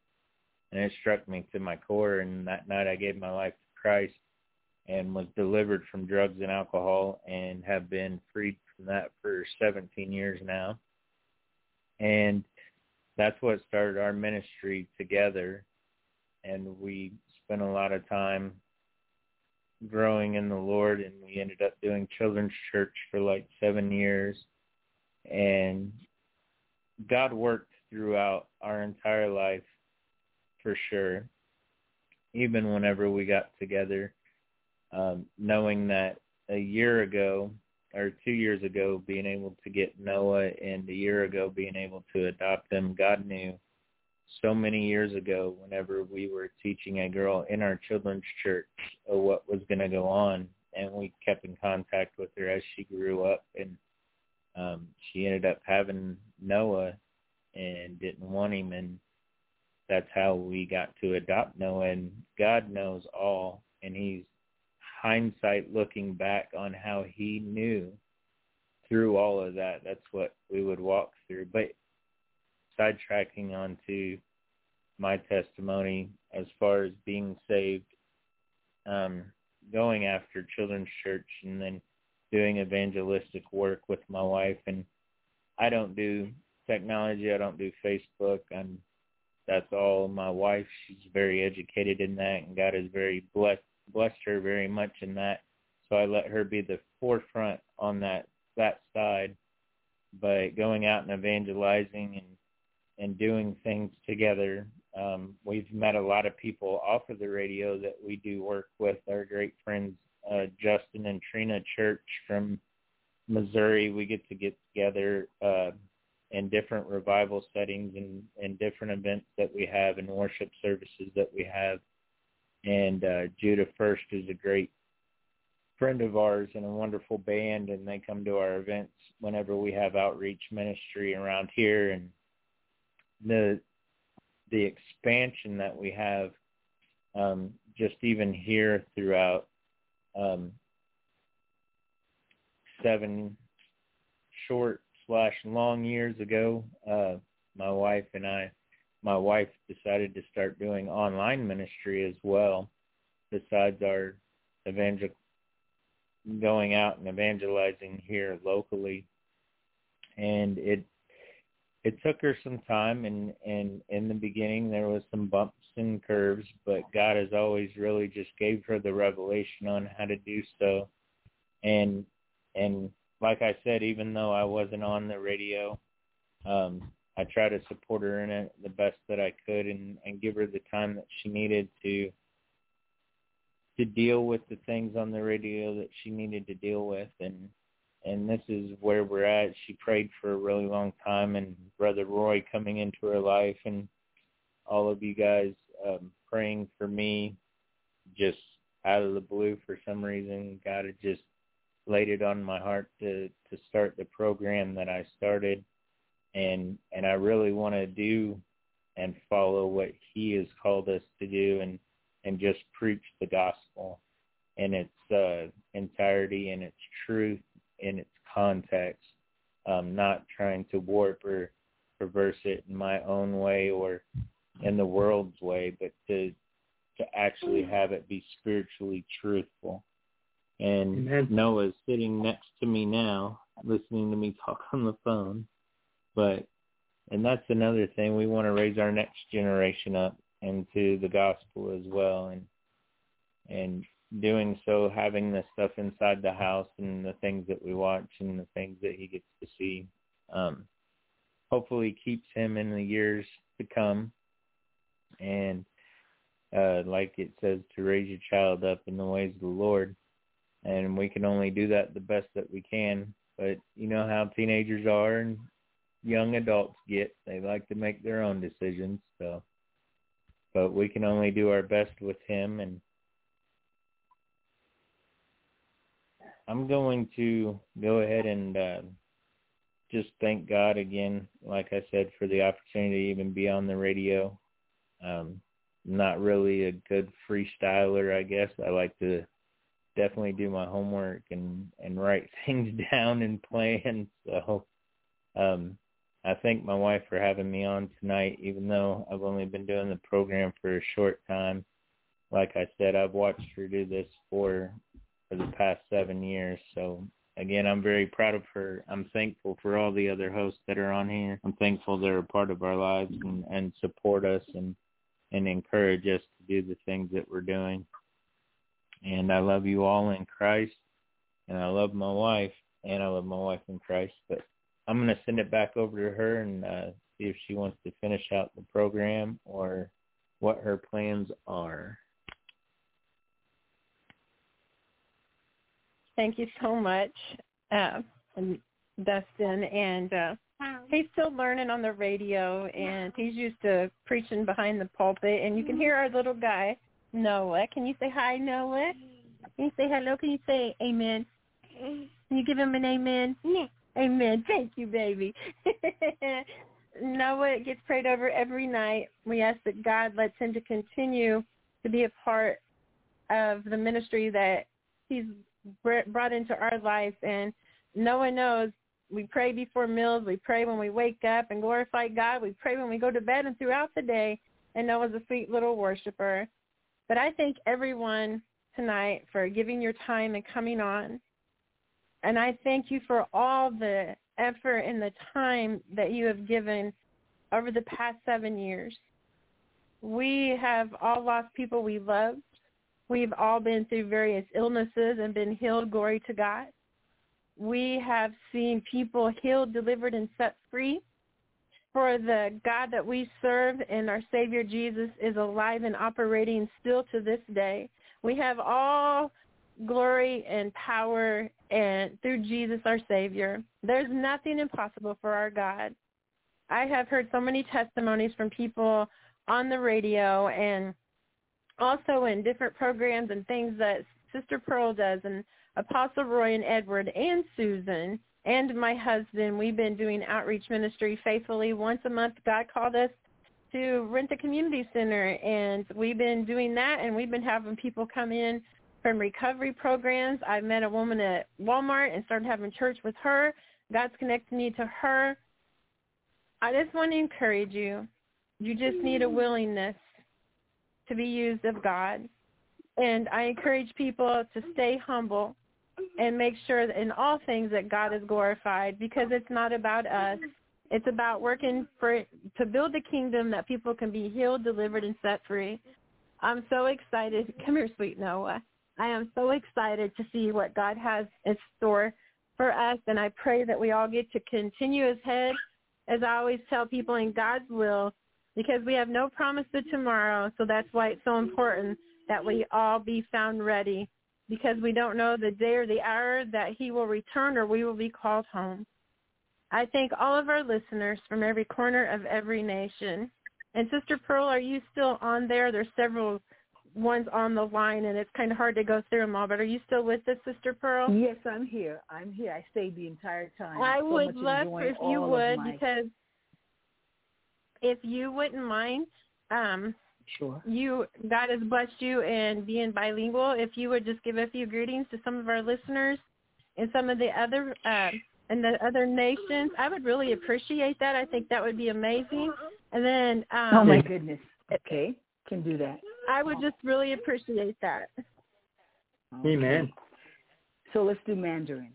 And it struck me to my core. And that night I gave my life to Christ and was delivered from drugs and alcohol and have been freed from that for 17 years now. And that's what started our ministry together. And we spent a lot of time growing in the Lord and we ended up doing children's church for like seven years. And God worked throughout our entire life for sure even whenever we got together um, knowing that a year ago or two years ago being able to get Noah and a year ago being able to adopt him. God knew so many years ago whenever we were teaching a girl in our children's church what was going to go on and we kept in contact with her as she grew up and um she ended up having Noah and didn't want him and that's how we got to adopt Noah and God knows all and he's hindsight looking back on how he knew through all of that. That's what we would walk through. But sidetracking onto my testimony as far as being saved, um, going after children's church and then doing evangelistic work with my wife and I don't do technology, I don't do Facebook. I'm that's all my wife. She's very educated in that and God has very blessed blessed her very much in that. So I let her be the forefront on that that side by going out and evangelizing and and doing things together Um, we've met a lot of people off of the radio that we do work with. Our great friends uh, Justin and Trina Church from Missouri. We get to get together uh, in different revival settings and, and different events that we have and worship services that we have. And uh, Judah First is a great friend of ours and a wonderful band, and they come to our events whenever we have outreach ministry around here. And the the expansion that we have um, just even here throughout um, seven short slash long years ago, uh, my wife and I, my wife decided to start doing online ministry as well, besides our evangel going out and evangelizing here locally. And it it took her some time and and in the beginning there was some bumps and curves but god has always really just gave her the revelation on how to do so and and like i said even though i wasn't on the radio um i try to support her in it the best that i could and and give her the time that she needed to to deal with the things on the radio that she needed to deal with and and this is where we're at. She prayed for a really long time, and Brother Roy coming into her life, and all of you guys um, praying for me, just out of the blue for some reason. God had just laid it on my heart to to start the program that I started, and and I really want to do and follow what He has called us to do, and and just preach the gospel in its uh, entirety and its truth in its context, um, not trying to warp or reverse it in my own way or in the world's way, but to to actually have it be spiritually truthful. And Amen. Noah's sitting next to me now, listening to me talk on the phone. But and that's another thing we want to raise our next generation up into the gospel as well and and doing so, having the stuff inside the house and the things that we watch and the things that he gets to see, um, hopefully keeps him in the years to come. And uh, like it says, to raise your child up in the ways of the Lord. And we can only do that the best that we can. But you know how teenagers are and young adults get. They like to make their own decisions. So, but we can only do our best with him and I'm going to go ahead and uh, just thank God again, like I said, for the opportunity to even be on the radio. Um, not really a good freestyler, I guess. I like to definitely do my homework and and write things down and plan. So um, I thank my wife for having me on tonight, even though I've only been doing the program for a short time. Like I said, I've watched her do this for for the past seven years. So again, I'm very proud of her. I'm thankful for all the other hosts that are on here. I'm thankful they're a part of our lives and, and support us and and encourage us to do the things that we're doing. And I love you all in Christ, and I love my wife, and I love my wife in Christ. But I'm going to send it back over to her and uh, see if she wants to finish out the program or what her plans are. Thank you so much, uh, Dustin. And uh, he's still learning on the radio, and he's used to preaching behind the pulpit. And you can hear our little guy, Noah. Can you say hi, Noah? Can you say hello? Can you say amen? Can you give him an amen? Yeah. Amen. Thank you, baby. Noah gets prayed over every night. We ask that God lets him to continue to be a part of the ministry that he's brought into our lives. And no one knows we pray before meals. We pray when we wake up and glorify God. We pray when we go to bed and throughout the day. And Noah's a sweet little worshiper. But I thank everyone tonight for giving your time and coming on. And I thank you for all the effort and the time that you have given over the past seven years. We have all lost people we loved. We've all been through various illnesses and been healed. Glory to God. We have seen people healed, delivered, and set free. for the God that we serve and our Savior Jesus is alive and operating still to this day. We have all glory and power and through Jesus our Savior. There's nothing impossible for our God. I have heard so many testimonies from people on the radio and also in different programs and things that Sister Pearl does and Apostle Roy and Edward and Susan and my husband. We've been doing outreach ministry faithfully. Once a month, God called us to rent a community center, and we've been doing that, and we've been having people come in from recovery programs. I met a woman at Walmart and started having church with her. God's connected me to her. I just want to encourage you. You just need a willingness to be used of God. And I encourage people to stay humble and make sure that in all things that God is glorified because it's not about us. It's about working for to build a kingdom that people can be healed, delivered, and set free. I'm so excited. Come here, sweet Noah. I am so excited to see what God has in store for us, and I pray that we all get to continue as head, as I always tell people, in God's will, because we have no promise of tomorrow. So that's why it's so important that we all be found ready, because we don't know the day or the hour that He will return or we will be called home. I thank all of our listeners from every corner of every nation. And Sister Pearl, are you still on there? There's several ones on the line, and it's kind of hard to go through them all. But are you still with us, Sister Pearl? Yes, I'm here. I'm here. I stayed the entire time. I so would love if you would, my... because if you wouldn't mind, um, sure. You God has blessed you in being bilingual. If you would just give a few greetings to some of our listeners and some of the other uh, and the other nations, I would really appreciate that. I think that would be amazing. And then, um, oh my goodness, okay, can do that. I would just really appreciate that. Okay. Amen. So let's do Mandarin.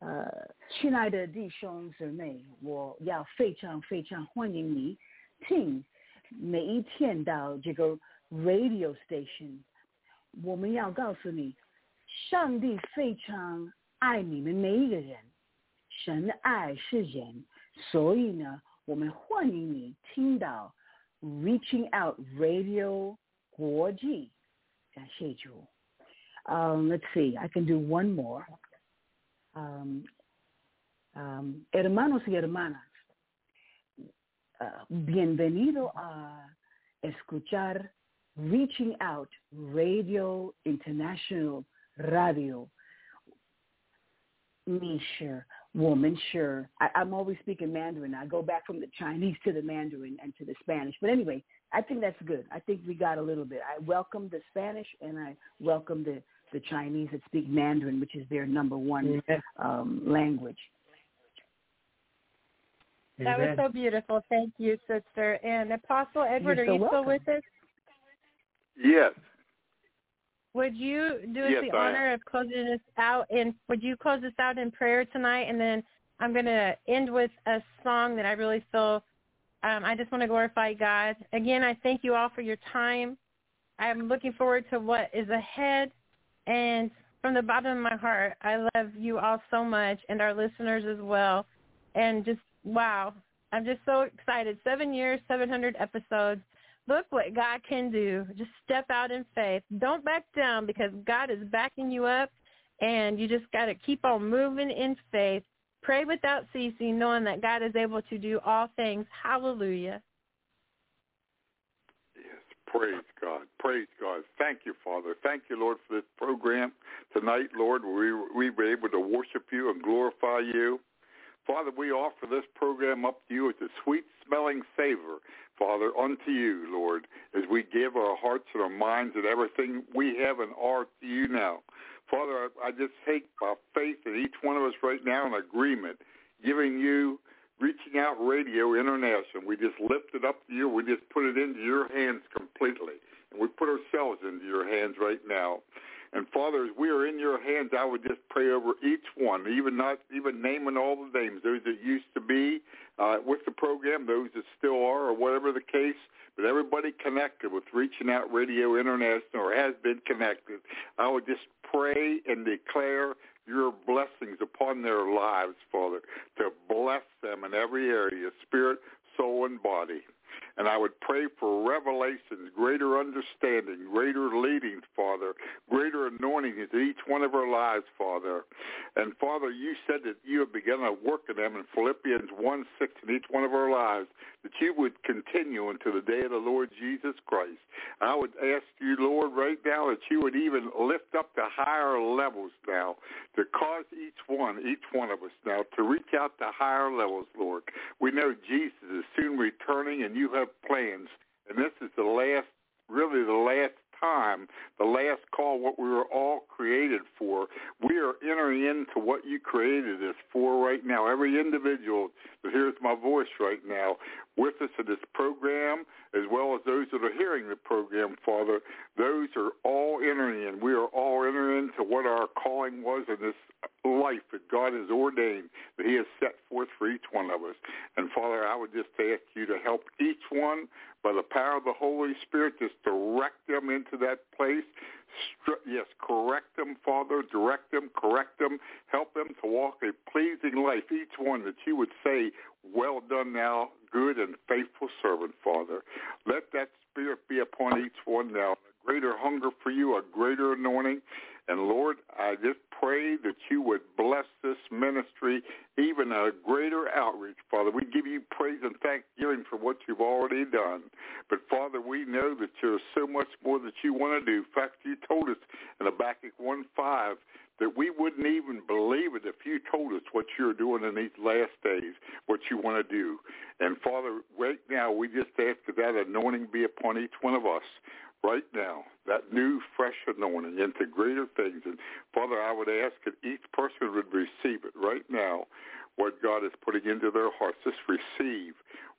呃，亲爱的弟兄姊妹，我要非常非常欢迎你听每一天到这个 radio station。我们要告诉你，上帝非常爱你们每一个人，神爱是人，所以呢，我们欢迎你听到 Reaching Out Radio 4G. um, let's see, I can do one more. Um, um, hermanos y hermanas, uh, bienvenido a escuchar Reaching Out Radio International Radio. Me sure, woman sure. I, I'm always speaking Mandarin. I go back from the Chinese to the Mandarin and to the Spanish. But anyway, I think that's good. I think we got a little bit. I welcome the Spanish and I welcome the the Chinese that speak Mandarin, which is their number one um, language. That was so beautiful. Thank you, sister. And Apostle Edward, You're are so you still with us? Yes. Would you do us Yes, the I honor of closing us out and would you close us out in prayer tonight and then I'm going to end with a song that I really feel um, I just want to glorify God. Again, I thank you all for your time. I'm looking forward to what is ahead and from the bottom of my heart, I love you all so much and our listeners as well. And just wow, I'm just so excited. 7 years, 700 episodes look what God can do. Just step out in faith. Don't back down because God is backing you up and you just got to keep on moving in faith. Pray without ceasing knowing that God is able to do all things. Hallelujah. Yes, praise God. Praise God. Thank you, Father. Thank you, Lord, for this program tonight, Lord. We we were able to worship you and glorify you. Father, we offer this program up to you as a sweet smelling savor, Father, unto you, Lord, as we give our hearts and our minds and everything we have and are to you now. Father, I, I just take by faith in each one of us right now in agreement, giving you Reaching Out Radio International. We just lift it up to you. We just put it into your hands completely. And we put ourselves into your hands right now. And Father, as we are in your hands, I would just pray over each one, even not even naming all the names, those that used to be uh, with the program, those that still are, or whatever the case. But everybody connected with Reaching Out Radio International or has been connected, I would just pray and declare your blessings upon their lives, Father, to bless them in every area, spirit, soul, and body. And I would pray for revelations, greater understanding, greater leading, Father, greater anointing into each one of our lives, Father. And Father, you said that you have begun a work in them in Philippians 1, 6 in each one of our lives, that you would continue until the day of the Lord Jesus Christ. I would ask you, Lord, right now that you would even lift up to higher levels now to cause each one, each one of us now to reach out to higher levels, Lord. We know Jesus is soon returning and you have plans. And this is the last, really the last time, the last call, what we were all created for. We are entering into what you created us for right now. Every individual that hears my voice right now with us in this program, as well as those that are hearing the program, Father, those are all entering in. We are all entering into what our calling was in this life that God has ordained, that he has set forth for each one of us. And Father, I would just ask you to help each one by the power of the Holy Spirit, just direct them into that place. Yes, correct them, Father. Direct them, correct them. Help them to walk a pleasing life. Each one that you would say, well done now, good and faithful servant, Father. Let that spirit be upon each one now. A greater hunger for you, a greater anointing. And Lord, I just pray that you would bless this ministry, even a greater outreach, Father. We give you praise and thanksgiving for what you've already done. But Father, we know that there's so much more that you want to do. In fact, you told us in Habakkuk 1.5 that we wouldn't even believe it if you told us what you're doing in these last days, what you want to do. And Father, right now we just ask that that anointing be upon each one of us right now, that new fresh anointing into greater things. And Father, I would ask that each person would receive it right now, what God is putting into their hearts. Just receive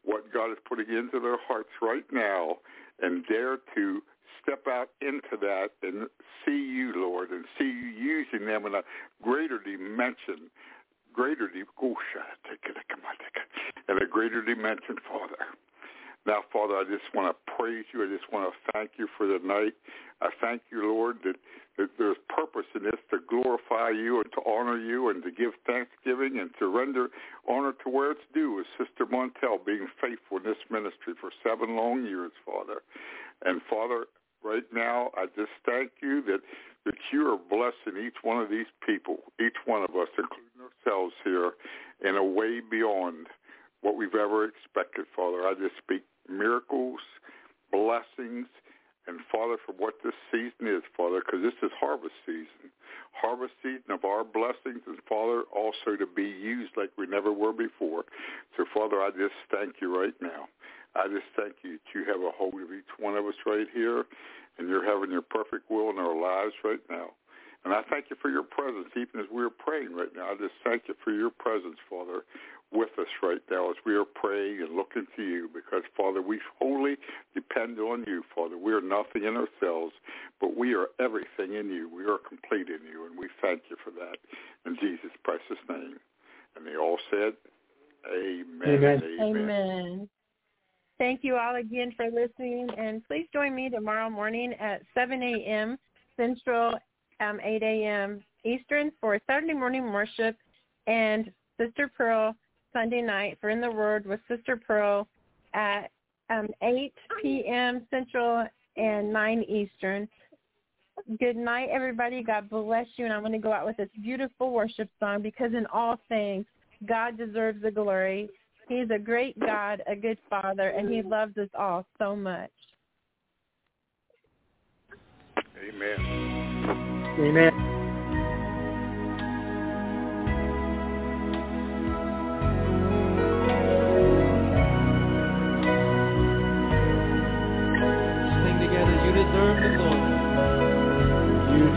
what God is putting into their hearts right now and dare to step out into that and see you, Lord, and see you using them in a greater dimension, greater, in a greater dimension, Father. Now, Father, I just want to praise you. I just want to thank you for the night. I thank you, Lord, that, that there's purpose in this to glorify you and to honor you and to give thanksgiving and to render honor to where it's due, as Sister Montel being faithful in this ministry for seven long years, Father. And Father, right now, I just thank you that, that you are blessing each one of these people, each one of us, including ourselves here, in a way beyond what we've ever expected, Father. I just speak miracles, blessings, and Father, for what this season is, Father, because this is harvest season. Harvest season of our blessings, and Father, also to be used like we never were before. So, Father, I just thank you right now. I just thank you that you have a hold of each one of us right here, and you're having your perfect will in our lives right now. And I thank you for your presence, even as we're praying right now. I just thank you for your presence, Father with us right now as we are praying and looking to you because, Father, we wholly depend on you, Father. We are nothing in ourselves, but we are everything in you. We are complete in you, and we thank you for that. In Jesus' precious name. And they all said, Amen. Amen. Amen. Amen. Thank you all again for listening, and please join me tomorrow morning at 7 a.m. Central, um, 8 a.m. Eastern for Saturday morning worship and Sister Pearl Sunday night for In the Word with Sister Pearl at um, 8 p.m. Central and 9 Eastern. Good night, everybody. God bless you. And I'm going to go out with this beautiful worship song because in all things, God deserves the glory. He's a great God, a good Father, and he loves us all so much. Amen. Amen.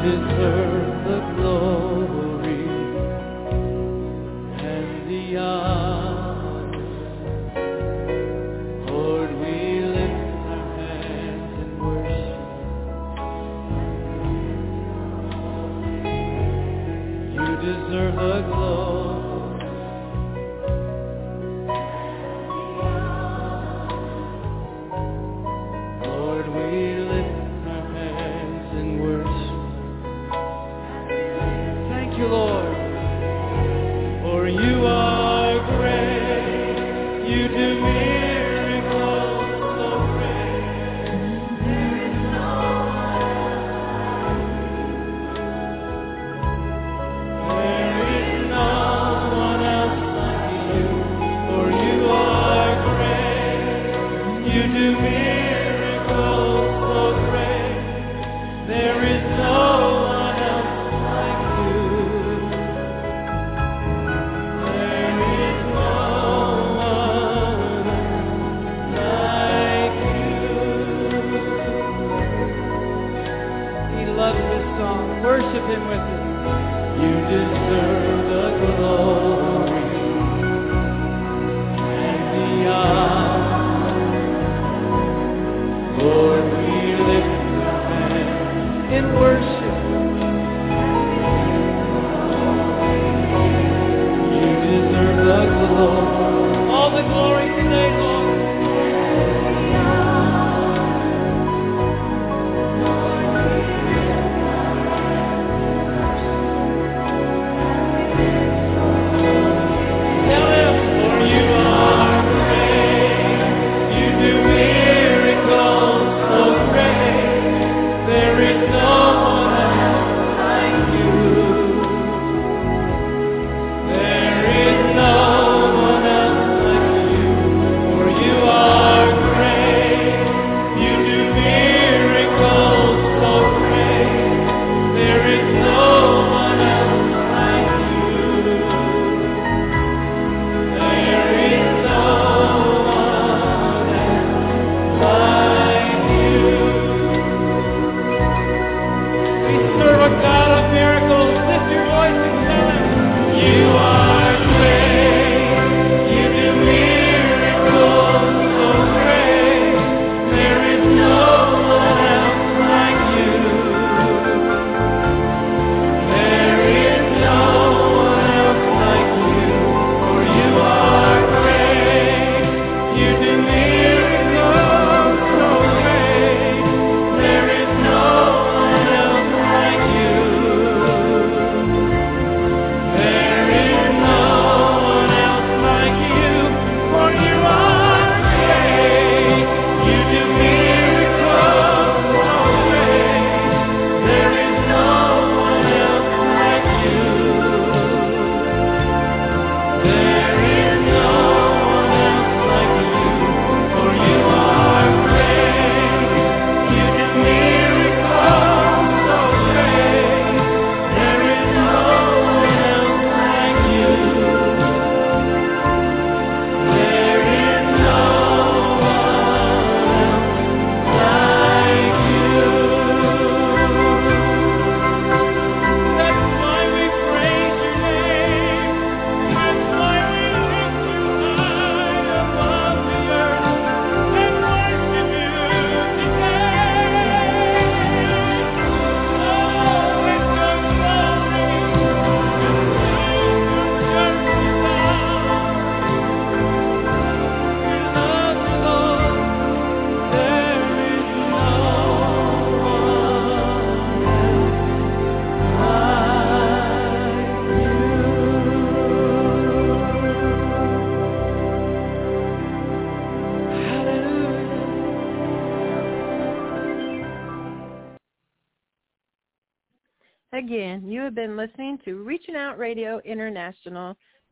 Deserve the glory and the honor. Lord, we lift our hands and worship. You deserve a glory.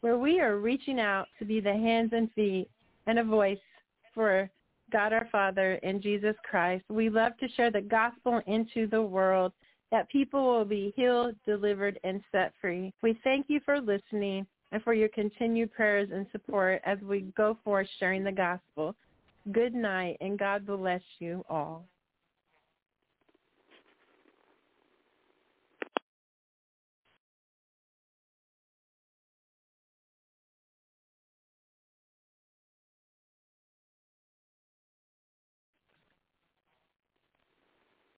Where we are reaching out to be the hands and feet and a voice for God our Father and Jesus Christ. We love to share the gospel into the world that people will be healed, delivered, and set free. We thank you for listening and for your continued prayers and support as we go forth sharing the gospel. Good night, and God bless you all.